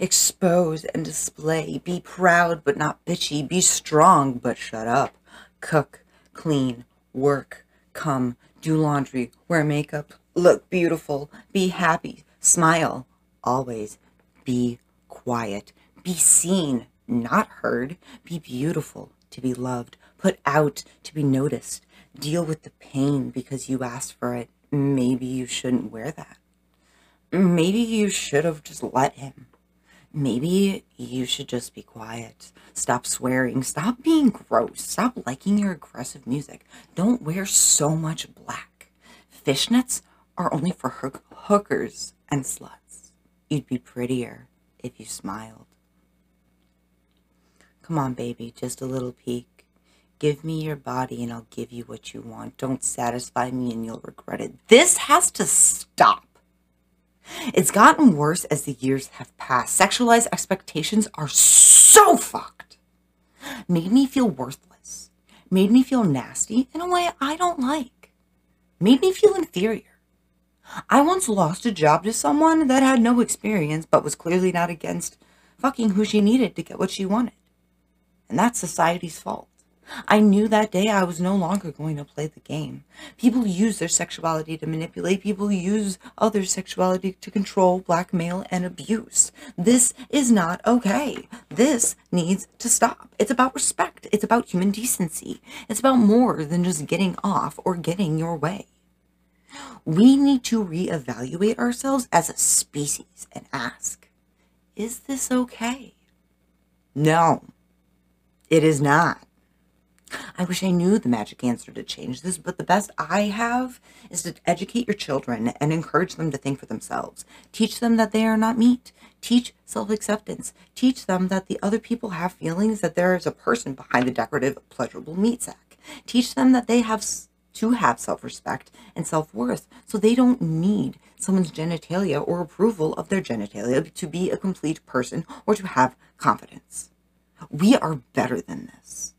expose and display, be proud but not bitchy, be strong but shut up, cook, clean, work, come, do laundry, wear makeup, look beautiful, be happy, smile, always be quiet, be seen, not heard, be beautiful to be loved, put out to be noticed, deal with the pain because you asked for it, maybe you shouldn't wear that. Maybe you should have just let him. Maybe you should just be quiet. Stop swearing. Stop being gross. Stop liking your aggressive music. Don't wear so much black. Fishnets are only for hook- hookers and sluts. You'd be prettier if you smiled. Come on, baby, just a little peek. Give me your body and I'll give you what you want. Don't satisfy me and you'll regret it. This has to stop. It's gotten worse as the years have passed. Sexualized expectations are so fucked. Made me feel worthless. Made me feel nasty in a way I don't like. Made me feel inferior. I once lost a job to someone that had no experience but was clearly not against fucking who she needed to get what she wanted. And that's society's fault. I knew that day I was no longer going to play the game. People use their sexuality to manipulate. People use other sexuality to control, blackmail, and abuse. This is not okay. This needs to stop. It's about respect. It's about human decency. It's about more than just getting off or getting your way. We need to reevaluate ourselves as a species and ask, is this okay? No, it is not. I wish I knew the magic answer to change this, but the best I have is to educate your children and encourage them to think for themselves. Teach them that they are not meat. Teach self acceptance. Teach them that the other people have feelings, that there is a person behind the decorative, pleasurable meat sack. Teach them that they have to have self respect and self worth, so they don't need someone's genitalia or approval of their genitalia to be a complete person or to have confidence. We are better than this.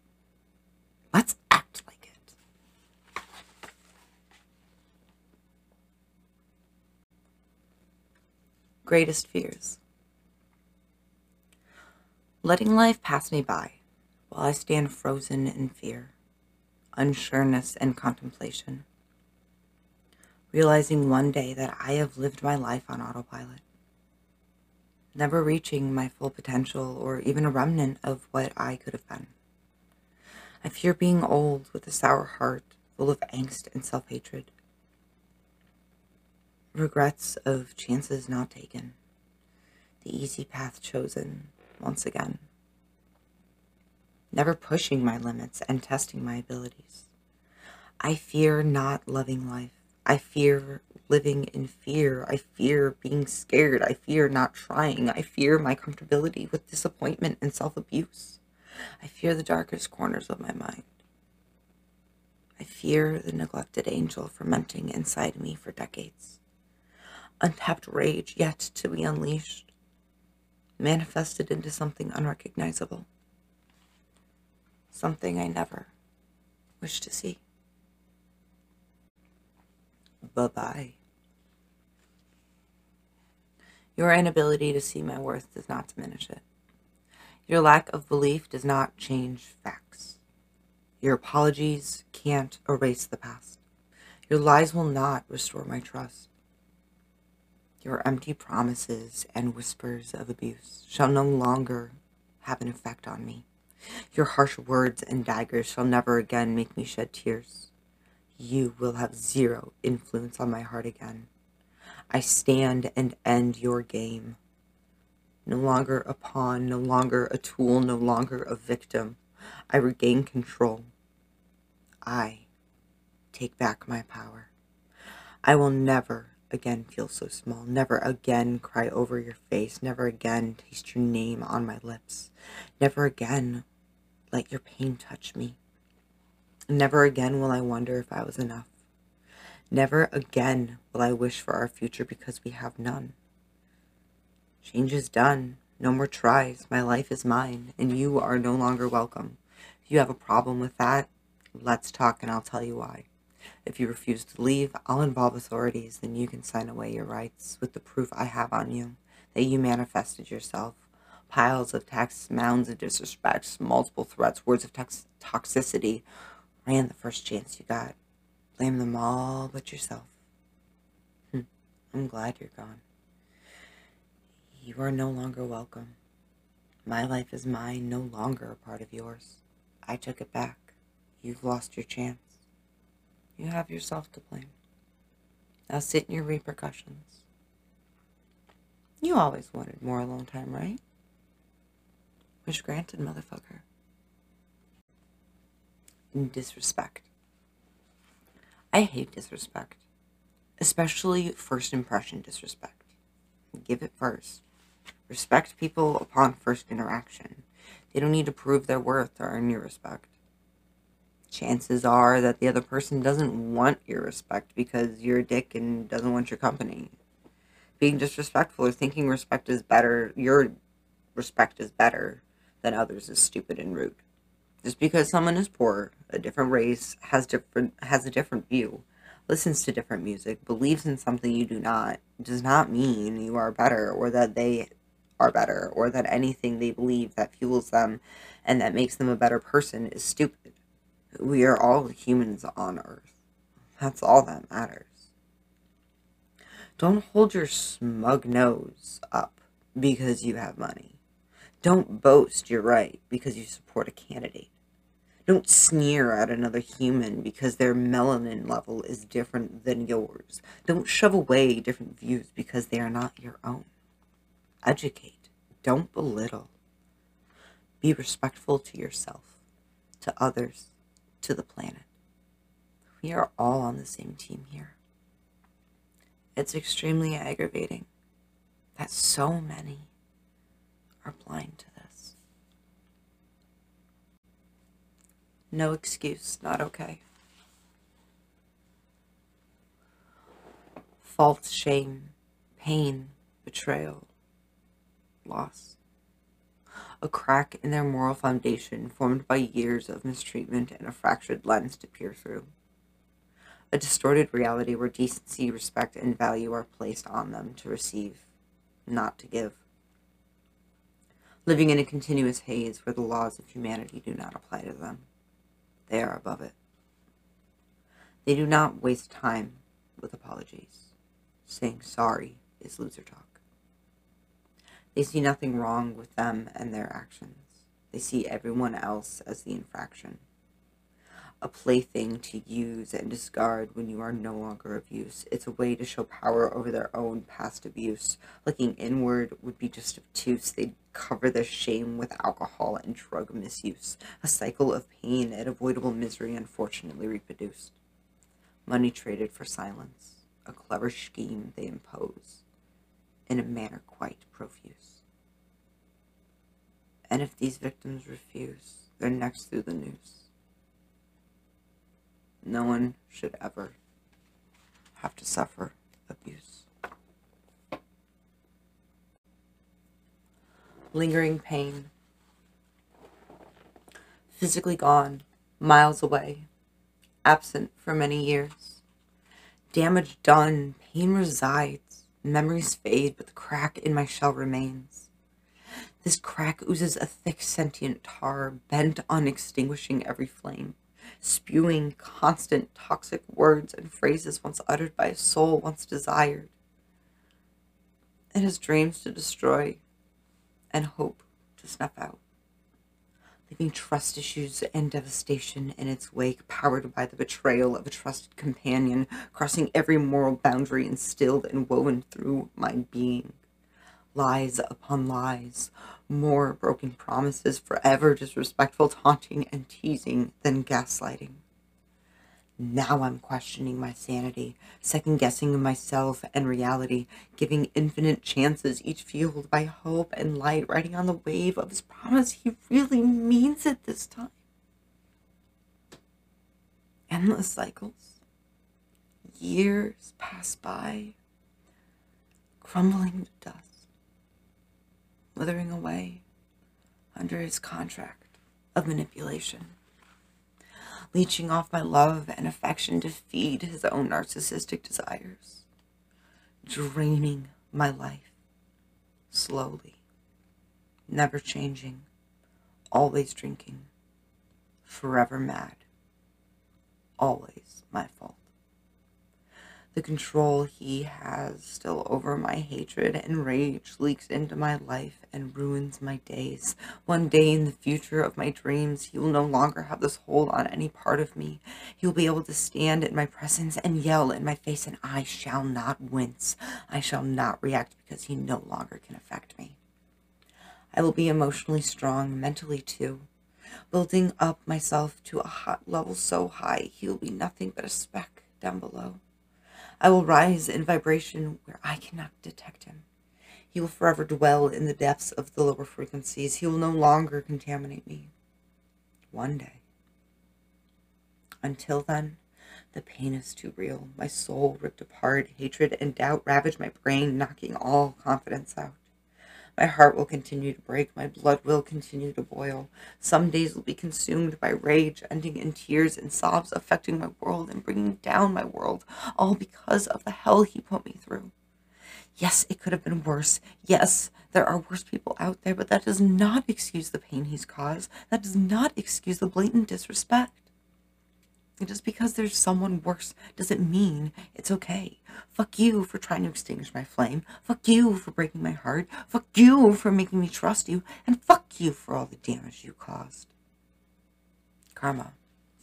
Let's act like it. Greatest fears. Letting life pass me by while I stand frozen in fear, unsureness, and contemplation. Realizing one day that I have lived my life on autopilot, never reaching my full potential or even a remnant of what I could have been I fear being old with a sour heart full of angst and self hatred. Regrets of chances not taken, the easy path chosen once again. Never pushing my limits and testing my abilities. I fear not loving life. I fear living in fear. I fear being scared. I fear not trying. I fear my comfortability with disappointment and self abuse. I fear the darkest corners of my mind. I fear the neglected angel fermenting inside me for decades. Untapped rage yet to be unleashed, manifested into something unrecognizable. Something I never wish to see. Bye bye. Your inability to see my worth does not diminish it. Your lack of belief does not change facts. Your apologies can't erase the past. Your lies will not restore my trust. Your empty promises and whispers of abuse shall no longer have an effect on me. Your harsh words and daggers shall never again make me shed tears. You will have zero influence on my heart again. I stand and end your game. No longer a pawn, no longer a tool, no longer a victim. I regain control. I take back my power. I will never again feel so small, never again cry over your face, never again taste your name on my lips, never again let your pain touch me. Never again will I wonder if I was enough. Never again will I wish for our future because we have none. Change is done. No more tries. My life is mine, and you are no longer welcome. If you have a problem with that, let's talk and I'll tell you why. If you refuse to leave, I'll involve authorities, then you can sign away your rights with the proof I have on you that you manifested yourself. Piles of texts, mounds of disrespect, multiple threats, words of tox- toxicity ran the first chance you got. Blame them all but yourself. Hm. I'm glad you're gone. You are no longer welcome. My life is mine, no longer a part of yours. I took it back. You've lost your chance. You have yourself to blame. Now sit in your repercussions. You always wanted more alone time, right? Wish granted, motherfucker. And disrespect. I hate disrespect, especially first impression disrespect. Give it first. Respect people upon first interaction. They don't need to prove their worth or earn your respect chances are that the other person doesn't want your respect because you're a dick and doesn't want your company. Being disrespectful or thinking respect is better, your respect is better than others is stupid and rude. Just because someone is poor, a different race, has different has a different view, listens to different music, believes in something you do not, does not mean you are better or that they are better or that anything they believe that fuels them and that makes them a better person is stupid. We are all humans on earth. That's all that matters. Don't hold your smug nose up because you have money. Don't boast you're right because you support a candidate. Don't sneer at another human because their melanin level is different than yours. Don't shove away different views because they are not your own. Educate. Don't belittle. Be respectful to yourself, to others, to the planet. We are all on the same team here. It's extremely aggravating that so many are blind to this. No excuse, not okay. False shame, pain, betrayal, loss a crack in their moral foundation formed by years of mistreatment and a fractured lens to peer through. A distorted reality where decency, respect, and value are placed on them to receive, not to give. Living in a continuous haze where the laws of humanity do not apply to them. They are above it. They do not waste time with apologies. Saying sorry is loser talk. They see nothing wrong with them and their actions. They see everyone else as the infraction. a plaything to use and discard when you are no longer of use. It's a way to show power over their own past abuse. Looking inward would be just obtuse. They'd cover their shame with alcohol and drug misuse, a cycle of pain and avoidable misery unfortunately reproduced. Money traded for silence, a clever scheme they impose, in a manner quite profuse. And if these victims refuse, they're next through the noose. No one should ever have to suffer abuse. Lingering pain. Physically gone, miles away, absent for many years. Damage done, pain resides, memories fade, but the crack in my shell remains. This crack oozes a thick sentient tar, bent on extinguishing every flame spewing constant toxic words and phrases once uttered by a soul once desired. It has dreams to destroy and hope to snuff out, leaving trust issues and devastation in its wake, powered by the betrayal of a trusted companion, crossing every moral boundary instilled and woven through my being. Lies upon lies, more broken promises, forever disrespectful taunting and teasing than gaslighting. Now I'm questioning my sanity, second guessing myself and reality, giving infinite chances, each fueled by hope and light, riding on the wave of his promise. He really means it this time. Endless cycles. Years pass by, crumbling to dust withering away under his contract of manipulation, leeching off my love and affection to feed his own narcissistic desires, draining my life slowly, never changing, always drinking, forever mad, always my fault the control he has still over my hatred and rage leaks into my life and ruins my days. One day in the future of my dreams, he will no longer have this hold on any part of me. He will be able to stand in my presence and yell in my face, and I shall not wince. I shall not react because he no longer can affect me. I will be emotionally strong, mentally too, building up myself to a hot level so high he will be nothing but a speck down below. I will rise in vibration where I cannot detect him. He will forever dwell in the depths of the lower frequencies. He will no longer contaminate me. One day. Until then, the pain is too real. My soul ripped apart, hatred and doubt ravage my brain, knocking all confidence out. My heart will continue to break. My blood will continue to boil. Some days will be consumed by rage, ending in tears and sobs, affecting my world and bringing down my world, all because of the hell he put me through. Yes, it could have been worse. Yes, there are worse people out there, but that does not excuse the pain he's caused. That does not excuse the blatant disrespect. Just because there's someone worse doesn't mean it's okay. Fuck you for trying to extinguish my flame. Fuck you for breaking my heart. Fuck you for making me trust you. And fuck you for all the damage you caused. Karma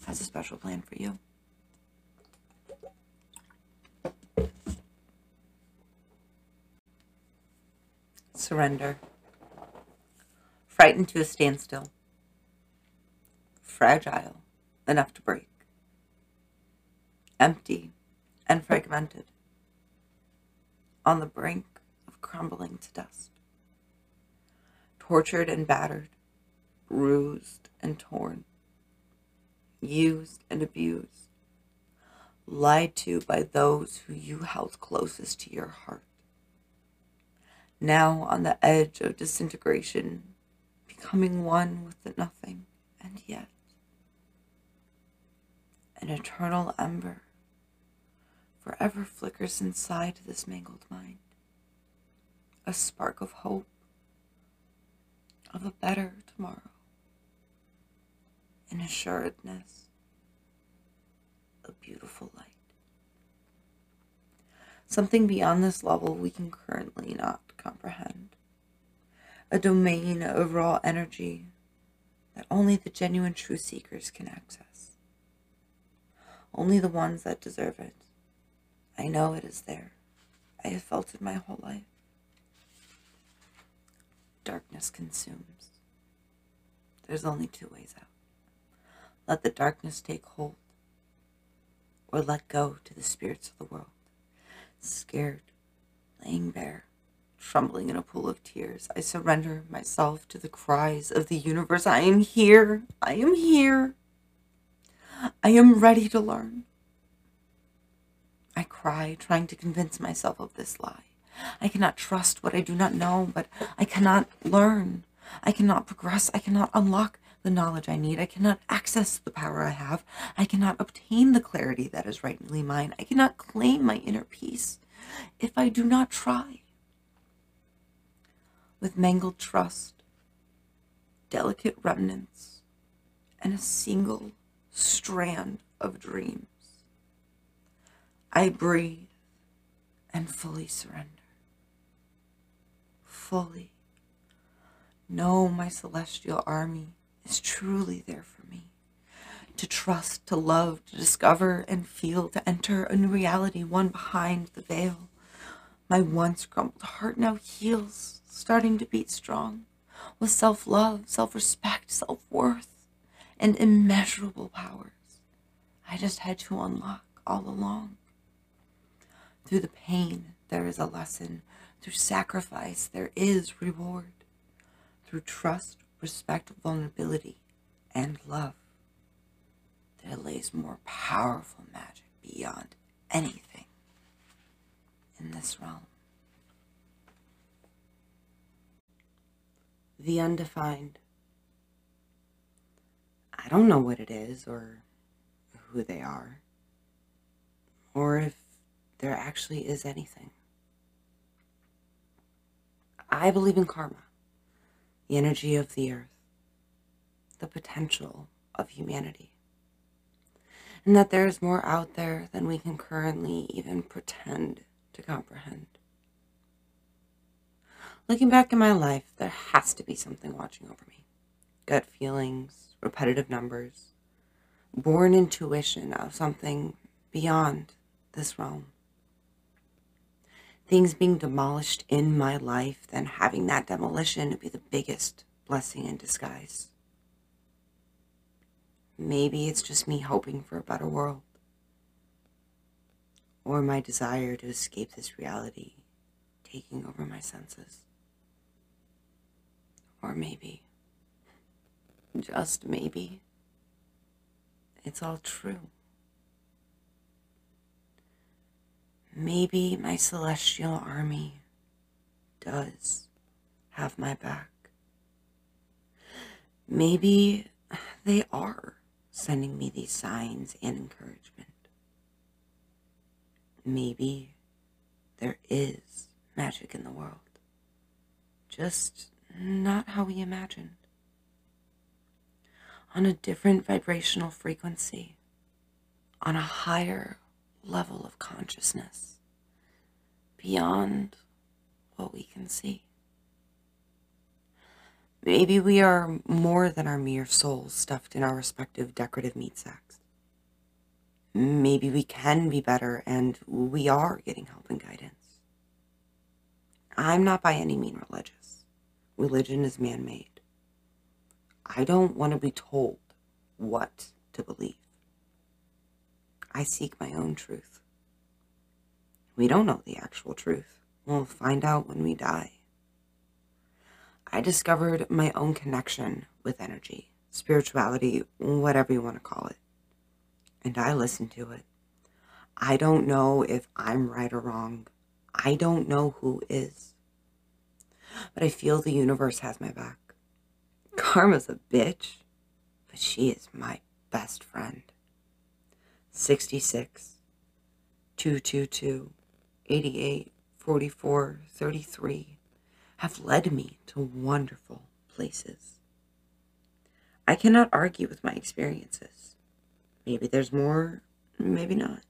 has a special plan for you. Surrender. Frightened to a standstill. Fragile enough to break empty and fragmented, on the brink of crumbling to dust. Tortured and battered, bruised and torn, used and abused, lied to by those who you held closest to your heart. Now on the edge of disintegration, becoming one with the nothing, and yet an eternal ember forever flickers inside this mangled mind. A spark of hope of a better tomorrow. An assuredness, a beautiful light. Something beyond this level we can currently not comprehend. A domain of raw energy that only the genuine true seekers can access. only the ones that deserve it. I know it is there. I have felt it my whole life. Darkness consumes. There's only two ways out. Let the darkness take hold, or let go to the spirits of the world. Scared, laying bare, trembling in a pool of tears, I surrender myself to the cries of the universe. I am here. I am here. I am ready to learn. I cry, trying to convince myself of this lie. I cannot trust what I do not know, but I cannot learn. I cannot progress. I cannot unlock the knowledge I need. I cannot access the power I have. I cannot obtain the clarity that is rightly mine. I cannot claim my inner peace if I do not try. With mangled trust, delicate remnants, and a single strand of dreams, I breathe and fully surrender. Fully. Know my celestial army is truly there for me. To trust, to love, to discover and feel, to enter a new reality, one behind the veil. My once crumbled heart now heals, starting to beat strong, with self love, self respect, self worth, and immeasurable powers I just had to unlock all along. Through the pain, there is a lesson. Through sacrifice, there is reward. Through trust, respect, vulnerability, and love, there lays more powerful magic beyond anything in this realm. The undefined. I don't know what it is or who they are, or if there actually is anything. I believe in karma, the energy of the earth, the potential of humanity, and that there is more out there than we can currently even pretend to comprehend. Looking back in my life, there has to be something watching over me. Gut feelings, repetitive numbers, born intuition of something beyond this realm. Things being demolished in my life, then having that demolition be the biggest blessing in disguise. Maybe it's just me hoping for a better world. Or my desire to escape this reality taking over my senses. Or maybe, just maybe, it's all true. Maybe my celestial army does have my back. Maybe they are sending me these signs and encouragement. Maybe there is magic in the world, just not how we imagined on a different vibrational frequency, on a higher level of consciousness, beyond what we can see. Maybe we are more than our mere souls stuffed in our respective decorative meat sacks. Maybe we can be better and we are getting help and guidance. I'm not by any means religious. Religion is man made. I don't want to be told what to believe. I seek my own truth. We don't know the actual truth. We'll find out when we die. I discovered my own connection with energy, spirituality, whatever you want to call it. And I listen to it. I don't know if I'm right or wrong. I don't know who is. But I feel the universe has my back. Karma's a bitch, but she is my best friend. 66, 222, 88, 44, 33 have led me to wonderful places. I cannot argue with my experiences. Maybe there's more, maybe not.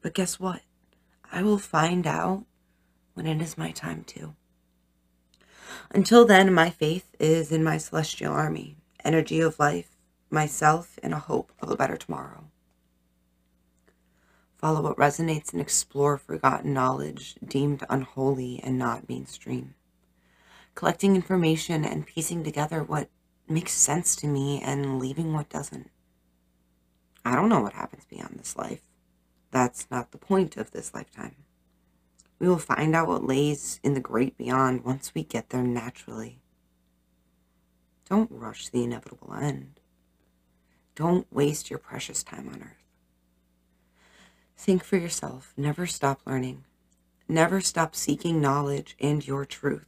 But guess what? I will find out when it is my time to. Until then, my faith is in my celestial army, energy of life, myself, and a hope of a better tomorrow. Follow what resonates and explore forgotten knowledge deemed unholy and not mainstream. Collecting information and piecing together what makes sense to me and leaving what doesn't. I don't know what happens beyond this life. That's not the point of this lifetime. We will find out what lays in the great beyond once we get there naturally. Don't rush the inevitable end. Don't waste your precious time on earth. Think for yourself. Never stop learning. Never stop seeking knowledge and your truth.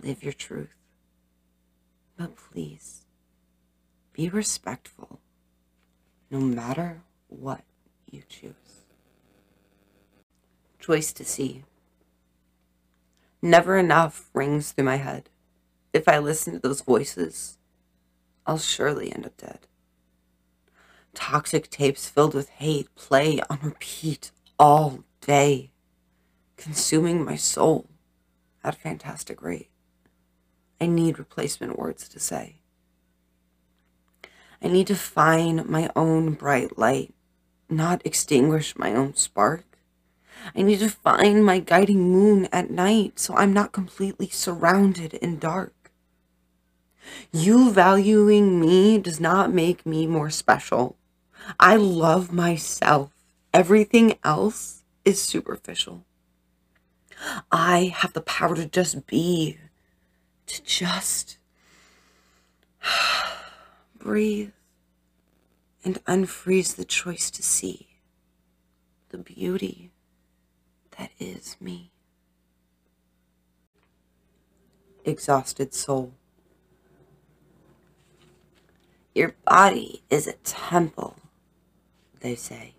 Live your truth. But please, be respectful no matter what you choose. Choice to see. Never enough rings through my head. If I listen to those voices, I'll surely end up dead. Toxic tapes filled with hate play on repeat all day, consuming my soul at a fantastic rate. I need replacement words to say. I need to find my own bright light, not extinguish my own spark. I need to find my guiding moon at night so I'm not completely surrounded in dark. You valuing me does not make me more special. I love myself. Everything else is superficial. I have the power to just be, to just breathe and unfreeze the choice to see the beauty that is me. Exhausted soul. Your body is a temple, they say.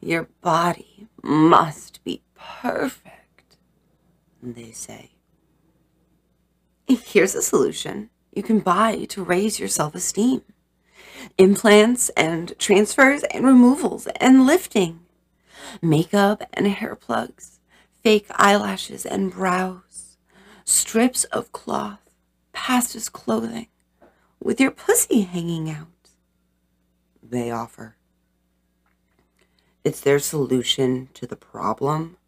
Your body must be perfect, they say. Here's a solution you can buy to raise your self esteem implants and transfers and removals and lifting, makeup and hair plugs, fake eyelashes and brows, strips of cloth as clothing with your pussy hanging out. They offer. It's their solution to the problem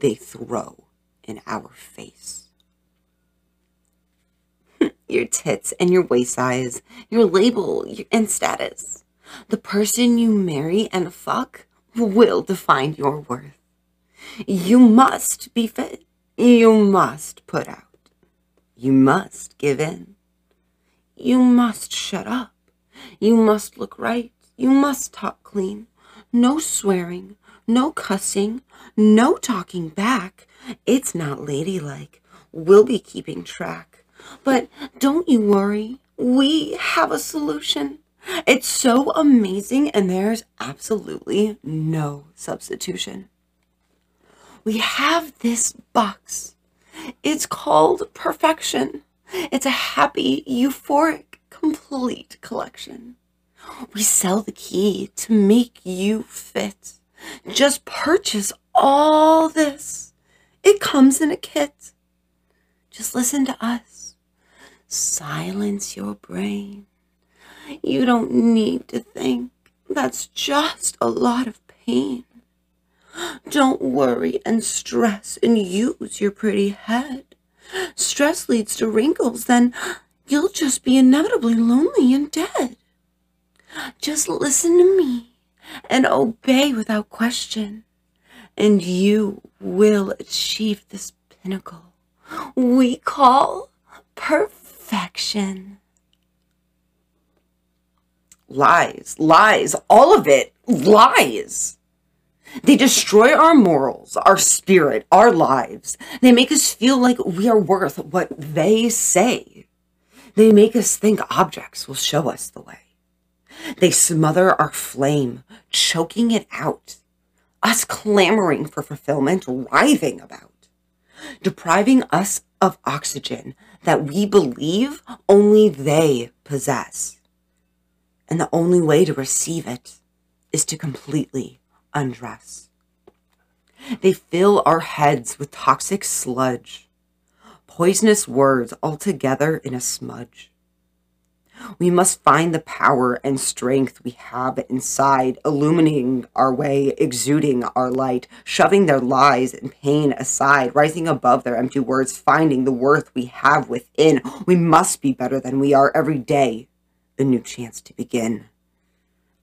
they throw in our face. your tits and your waist size, your label and status. The person you marry and fuck will define your worth. You must be fit. You must put out. You must give in. You must shut up. You must look right. You must talk clean. No swearing. No cussing. No talking back. It's not ladylike. We'll be keeping track. But don't you worry. We have a solution. It's so amazing and there's absolutely no substitution. We have this box. It's called perfection. It's a happy, euphoric, complete collection. We sell the key to make you fit. Just purchase all this. It comes in a kit. Just listen to us. Silence your brain. You don't need to think. That's just a lot of pain. Don't worry and stress and use your pretty head. Stress leads to wrinkles, then you'll just be inevitably lonely and dead. Just listen to me and obey without question, and you will achieve this pinnacle we call perfection. Lies, lies, all of it, lies. They destroy our morals, our spirit, our lives. They make us feel like we are worth what they say. They make us think objects will show us the way. They smother our flame, choking it out, us clamoring for fulfillment, writhing about, depriving us of oxygen that we believe only they possess. And the only way to receive it is to completely undress. They fill our heads with toxic sludge, poisonous words all together in a smudge. We must find the power and strength we have inside, illuminating our way, exuding our light, shoving their lies and pain aside, rising above their empty words, finding the worth we have within. We must be better than we are every day. A new chance to begin.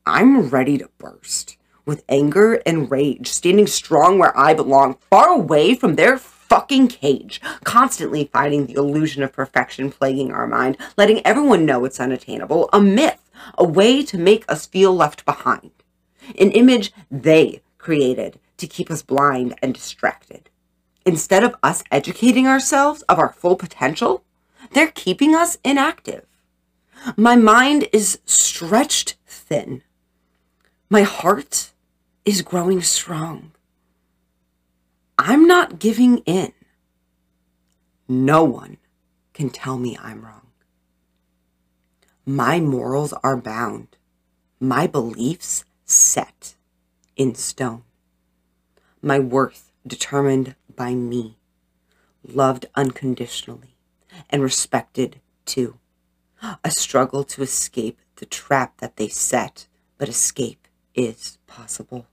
I'm ready to burst with anger and rage, standing strong where I belong, far away from their fucking cage, constantly fighting the illusion of perfection plaguing our mind, letting everyone know it's unattainable, a myth, a way to make us feel left behind, an image they created to keep us blind and distracted. Instead of us educating ourselves of our full potential, they're keeping us inactive. My mind is stretched thin. My heart is growing strong. I'm not giving in. No one can tell me I'm wrong. My morals are bound, my beliefs set in stone, my worth determined by me, loved unconditionally and respected too. A struggle to escape the trap that they set, but escape is possible.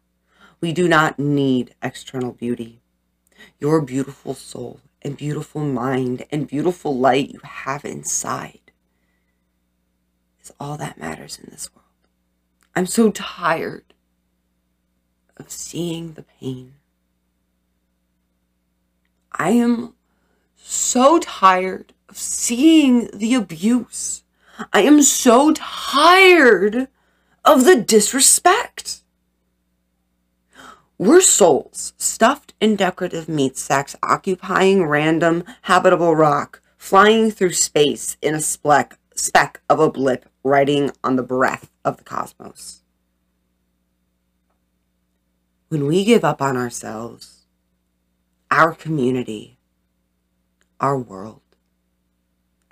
We do not need external beauty. Your beautiful soul and beautiful mind and beautiful light you have inside is all that matters in this world. I'm so tired of seeing the pain. I am so tired of seeing the abuse. I am so tired of the disrespect. We're souls, stuffed in decorative meat sacks, occupying random habitable rock, flying through space in a speck, speck of a blip, riding on the breath of the cosmos. When we give up on ourselves, our community, our world,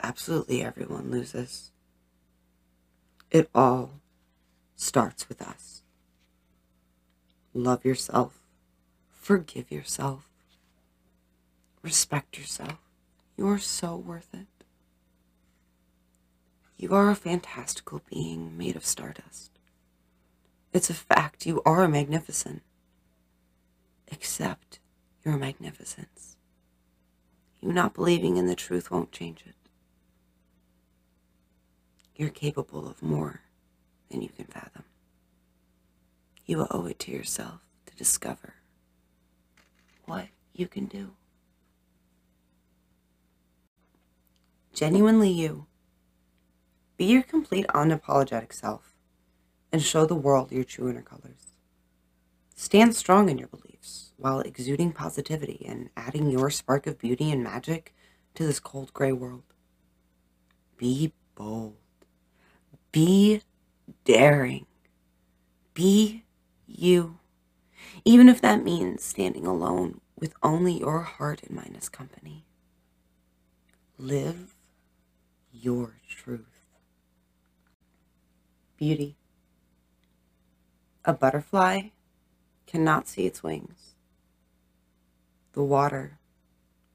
absolutely everyone loses. It all starts with us. Love yourself. Forgive yourself. Respect yourself. You are so worth it. You are a fantastical being made of stardust. It's a fact. You are magnificent. Accept your magnificence. You not believing in the truth won't change it. You're capable of more than you can fathom. You will owe it to yourself to discover what you can do. Genuinely you. Be your complete unapologetic self and show the world your true inner colors. Stand strong in your beliefs while exuding positivity and adding your spark of beauty and magic to this cold gray world. Be bold. Be daring. Be you, even if that means standing alone with only your heart and mind as company. Live your truth. Beauty. A butterfly cannot see its wings. The water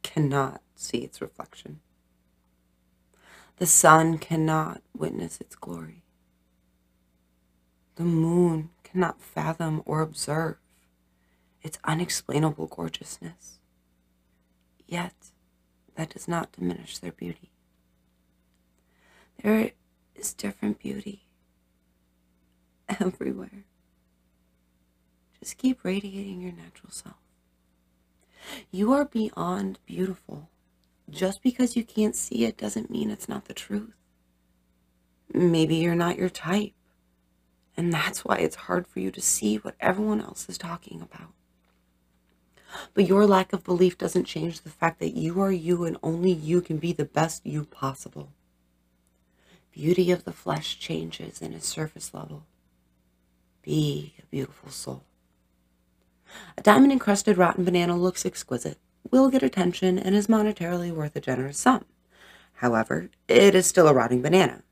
cannot see its reflection. The sun cannot witness its glory. The moon cannot fathom or observe its unexplainable gorgeousness. Yet, that does not diminish their beauty. There is different beauty everywhere. Just keep radiating your natural self. You are beyond beautiful. Just because you can't see it doesn't mean it's not the truth. Maybe you're not your type. And that's why it's hard for you to see what everyone else is talking about. But your lack of belief doesn't change the fact that you are you and only you can be the best you possible. Beauty of the flesh changes in its surface level. Be a beautiful soul. A diamond encrusted rotten banana looks exquisite, will get attention, and is monetarily worth a generous sum. However, it is still a rotting banana.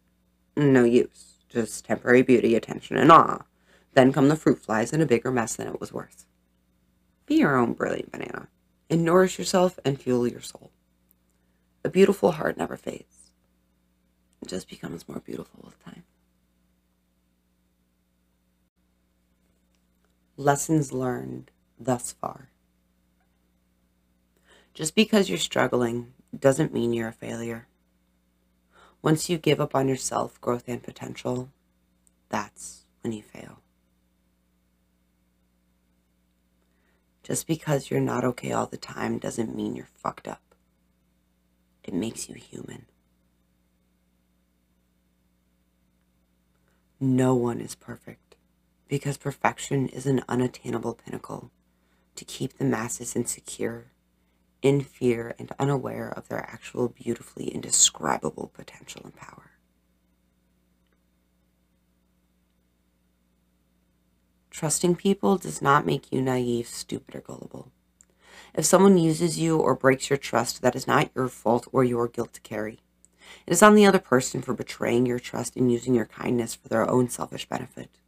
No use just temporary beauty, attention, and awe. Then come the fruit flies and a bigger mess than it was worth. Be your own brilliant banana and nourish yourself and fuel your soul. A beautiful heart never fades. it just becomes more beautiful with time. Lessons learned thus far. Just because you're struggling doesn't mean you're a failure. Once you give up on yourself, growth, and potential, that's when you fail. Just because you're not okay all the time doesn't mean you're fucked up. It makes you human. No one is perfect because perfection is an unattainable pinnacle to keep the masses insecure, in fear, and unaware of their actual beautifully indescribable potential and power. Trusting people does not make you naive, stupid, or gullible. If someone uses you or breaks your trust, that is not your fault or your guilt to carry. It is on the other person for betraying your trust and using your kindness for their own selfish benefit.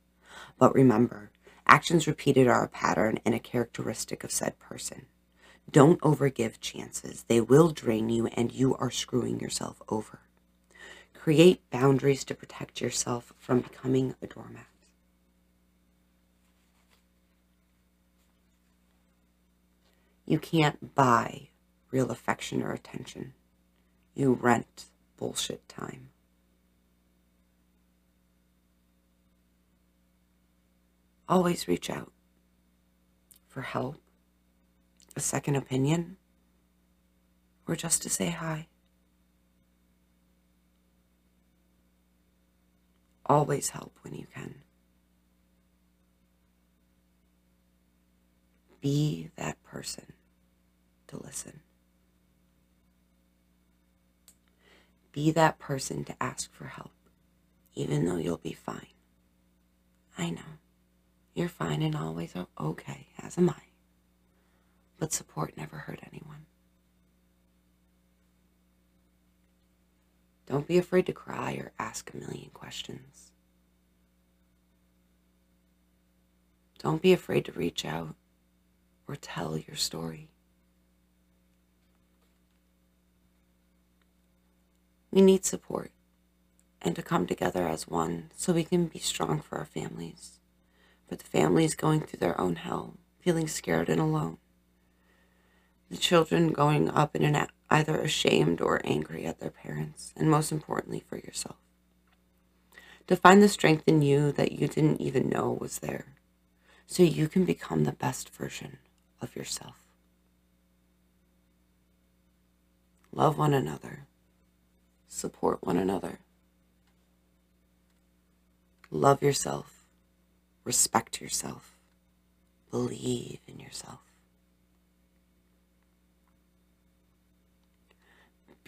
But remember, actions repeated are a pattern and a characteristic of said person. Don't overgive chances. They will drain you and you are screwing yourself over. Create boundaries to protect yourself from becoming a doormat. You can't buy real affection or attention. You rent bullshit time. Always reach out for help, a second opinion, or just to say hi. Always help when you can. Be that person to listen. Be that person to ask for help, even though you'll be fine. I know. You're fine and always okay, as am I. But support never hurt anyone. Don't be afraid to cry or ask a million questions. Don't be afraid to reach out or tell your story. We need support and to come together as one so we can be strong for our families, for the families going through their own hell, feeling scared and alone, the children going up in an either ashamed or angry at their parents, and most importantly for yourself. To find the strength in you that you didn't even know was there, so you can become the best version of yourself. Love one another support one another. Love yourself, respect yourself, believe in yourself.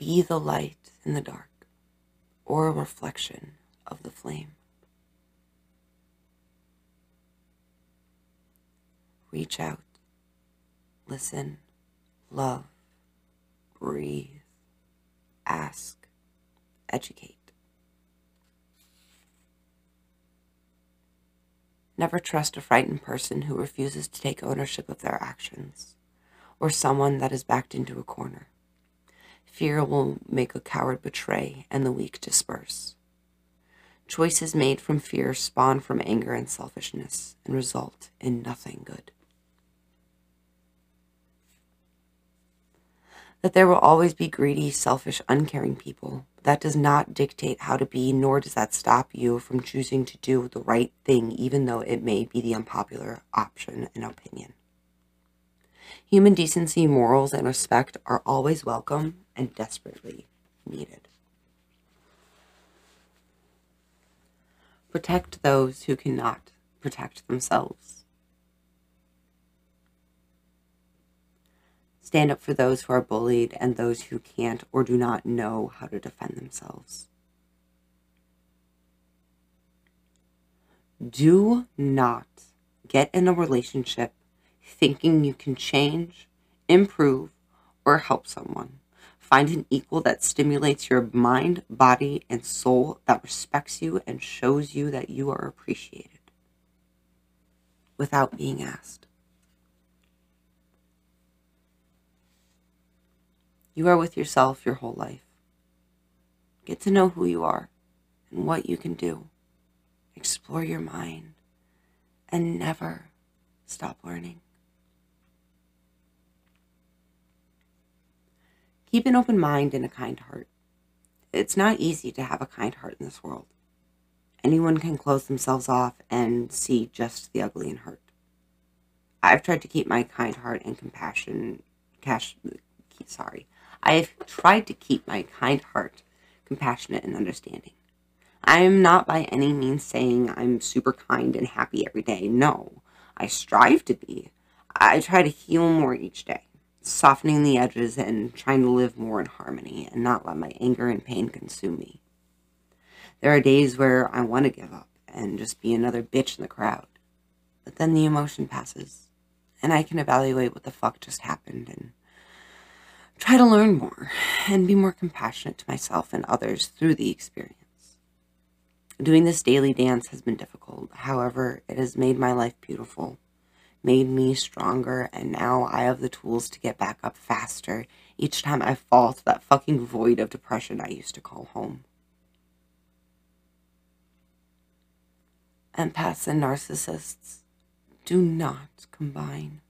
Be the light in the dark or a reflection of the flame. Reach out, listen, love, breathe, ask, educate. Never trust a frightened person who refuses to take ownership of their actions, or someone that is backed into a corner. Fear will make a coward betray and the weak disperse. Choices made from fear spawn from anger and selfishness and result in nothing good. That there will always be greedy, selfish, uncaring people that does not dictate how to be, nor does that stop you from choosing to do the right thing, even though it may be the unpopular option and opinion. Human decency, morals, and respect are always welcome and desperately needed. Protect those who cannot protect themselves. Stand up for those who are bullied and those who can't or do not know how to defend themselves. Do not get in a relationship thinking you can change, improve, or help someone. Find an equal that stimulates your mind, body, and soul, that respects you and shows you that you are appreciated without being asked. You are with yourself your whole life. Get to know who you are and what you can do. Explore your mind and never stop learning. Keep an open mind and a kind heart. It's not easy to have a kind heart in this world. Anyone can close themselves off and see just the ugly and hurt. I've tried to keep my kind heart and compassion, cash, sorry, I've tried to keep my kind heart compassionate and understanding. I am not by any means saying I'm super kind and happy every day. No, I strive to be. I try to heal more each day softening the edges and trying to live more in harmony and not let my anger and pain consume me. There are days where I want to give up and just be another bitch in the crowd. But then the emotion passes and I can evaluate what the fuck just happened and try to learn more and be more compassionate to myself and others through the experience. Doing this daily dance has been difficult. However, it has made my life beautiful made me stronger, and now I have the tools to get back up faster each time I fall to that fucking void of depression I used to call home. Empaths and narcissists do not combine.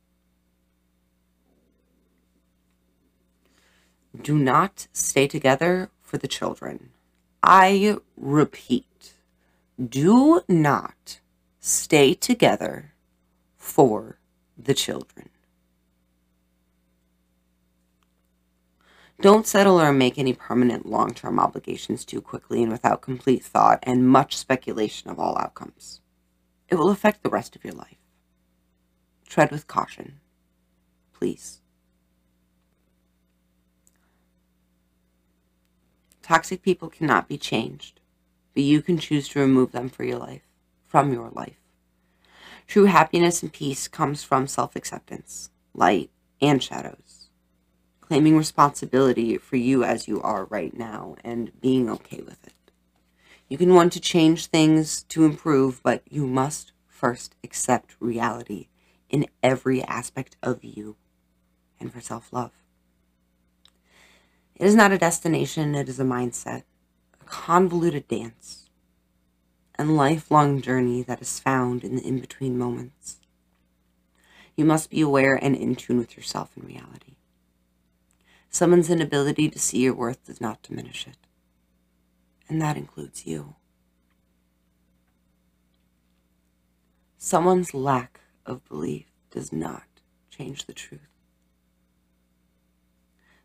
Do not stay together for the children. I repeat, do not stay together for the children. Don't settle or make any permanent long term obligations too quickly and without complete thought and much speculation of all outcomes. It will affect the rest of your life. Tread with caution. Please. Toxic people cannot be changed, but you can choose to remove them for your life, from your life. True happiness and peace comes from self acceptance, light, and shadows. Claiming responsibility for you as you are right now and being okay with it. You can want to change things to improve, but you must first accept reality in every aspect of you and for self love. It is not a destination, it is a mindset, a convoluted dance and lifelong journey that is found in the in between moments. You must be aware and in tune with yourself in reality. Someone's inability to see your worth does not diminish it, and that includes you. Someone's lack of belief does not change the truth.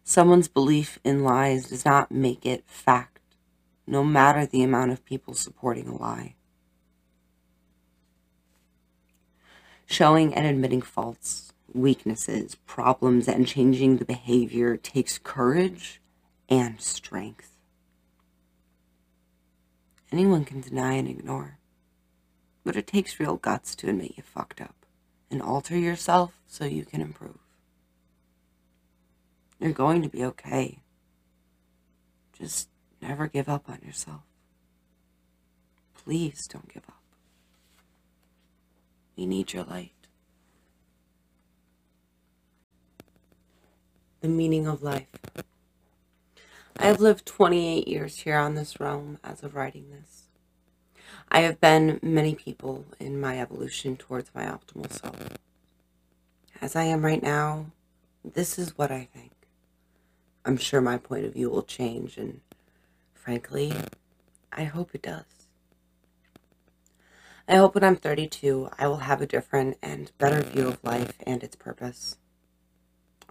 Someone's belief in lies does not make it fact no matter the amount of people supporting a lie. Showing and admitting faults, weaknesses, problems, and changing the behavior takes courage and strength. Anyone can deny and ignore, but it takes real guts to admit you fucked up and alter yourself so you can improve. You're going to be okay. Just Never give up on yourself. Please don't give up. We need your light. The meaning of life. I have lived 28 years here on this realm as of writing this. I have been many people in my evolution towards my optimal self. As I am right now, this is what I think. I'm sure my point of view will change and frankly, I hope it does. I hope when I'm 32, I will have a different and better view of life and its purpose.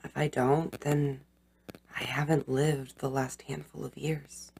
If I don't, then I haven't lived the last handful of years.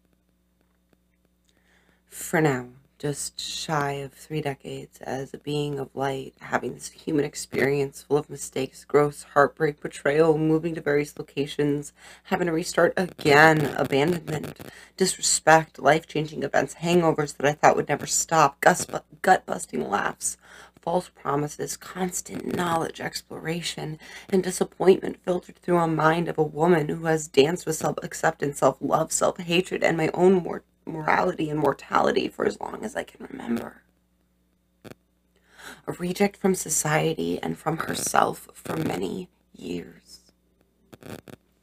For now, just shy of three decades as a being of light, having this human experience full of mistakes, gross heartbreak, betrayal, moving to various locations, having to restart again, abandonment, disrespect, life changing events, hangovers that I thought would never stop, gut busting laughs, false promises, constant knowledge, exploration, and disappointment filtered through a mind of a woman who has danced with self acceptance, self love, self hatred, and my own more morality and mortality for as long as I can remember. A reject from society and from herself for many years.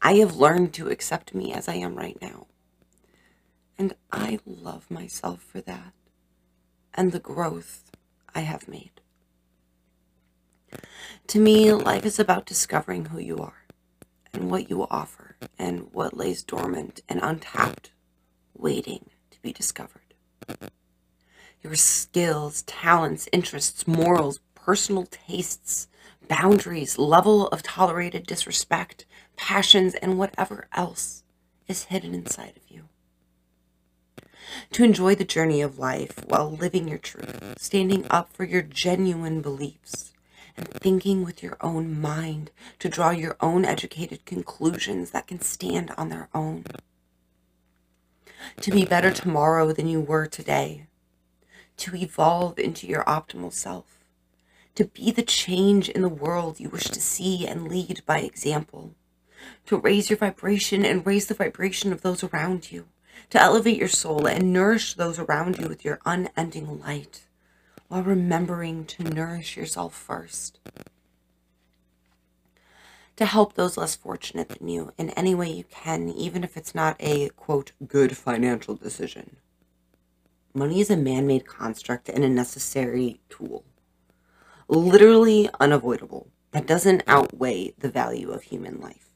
I have learned to accept me as I am right now. And I love myself for that and the growth I have made. To me, life is about discovering who you are and what you offer and what lays dormant and untapped, waiting be discovered. Your skills, talents, interests, morals, personal tastes, boundaries, level of tolerated disrespect, passions, and whatever else is hidden inside of you. To enjoy the journey of life while living your truth, standing up for your genuine beliefs, and thinking with your own mind to draw your own educated conclusions that can stand on their own. To be better tomorrow than you were today. To evolve into your optimal self. To be the change in the world you wish to see and lead by example. To raise your vibration and raise the vibration of those around you. To elevate your soul and nourish those around you with your unending light while remembering to nourish yourself first. To help those less fortunate than you in any way you can, even if it's not a quote, good financial decision. Money is a man made construct and a necessary tool. Literally unavoidable. That doesn't outweigh the value of human life.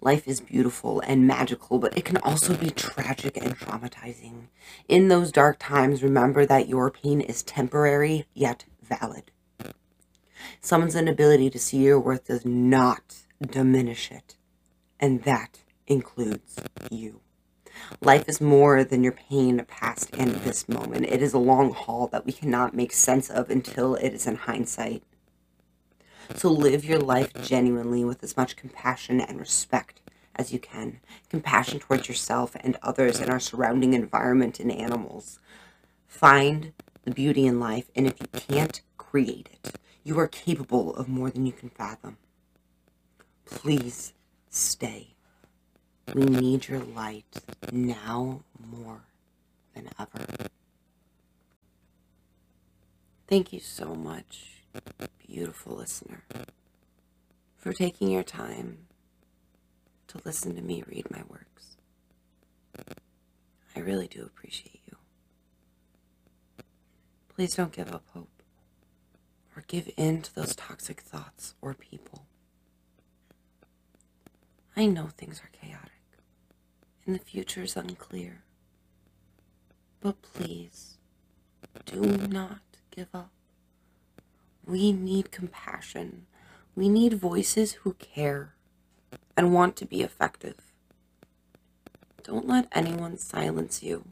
Life is beautiful and magical, but it can also be tragic and traumatizing. In those dark times, remember that your pain is temporary yet valid. Someone's inability to see your worth does not diminish it, and that includes you. Life is more than your pain, past, and this moment. It is a long haul that we cannot make sense of until it is in hindsight. So live your life genuinely with as much compassion and respect as you can. Compassion towards yourself and others and our surrounding environment and animals. Find the beauty in life, and if you can't create it, you are capable of more than you can fathom. Please stay. We need your light now more than ever. Thank you so much beautiful listener, for taking your time to listen to me read my works. I really do appreciate you. Please don't give up hope or give in to those toxic thoughts or people. I know things are chaotic and the future is unclear, but please do not give up. We need compassion. We need voices who care and want to be effective. Don't let anyone silence you.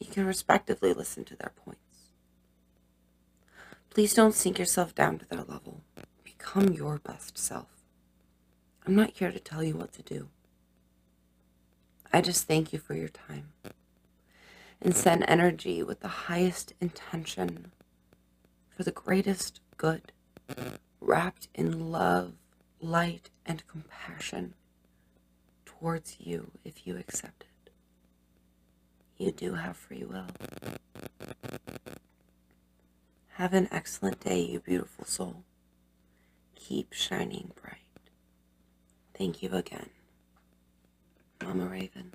You can respectively listen to their points. Please don't sink yourself down to their level. Become your best self. I'm not here to tell you what to do. I just thank you for your time and send energy with the highest intention for the greatest good, wrapped in love, light, and compassion towards you if you accept it. You do have free will. Have an excellent day, you beautiful soul. Keep shining bright. Thank you again, Mama Raven.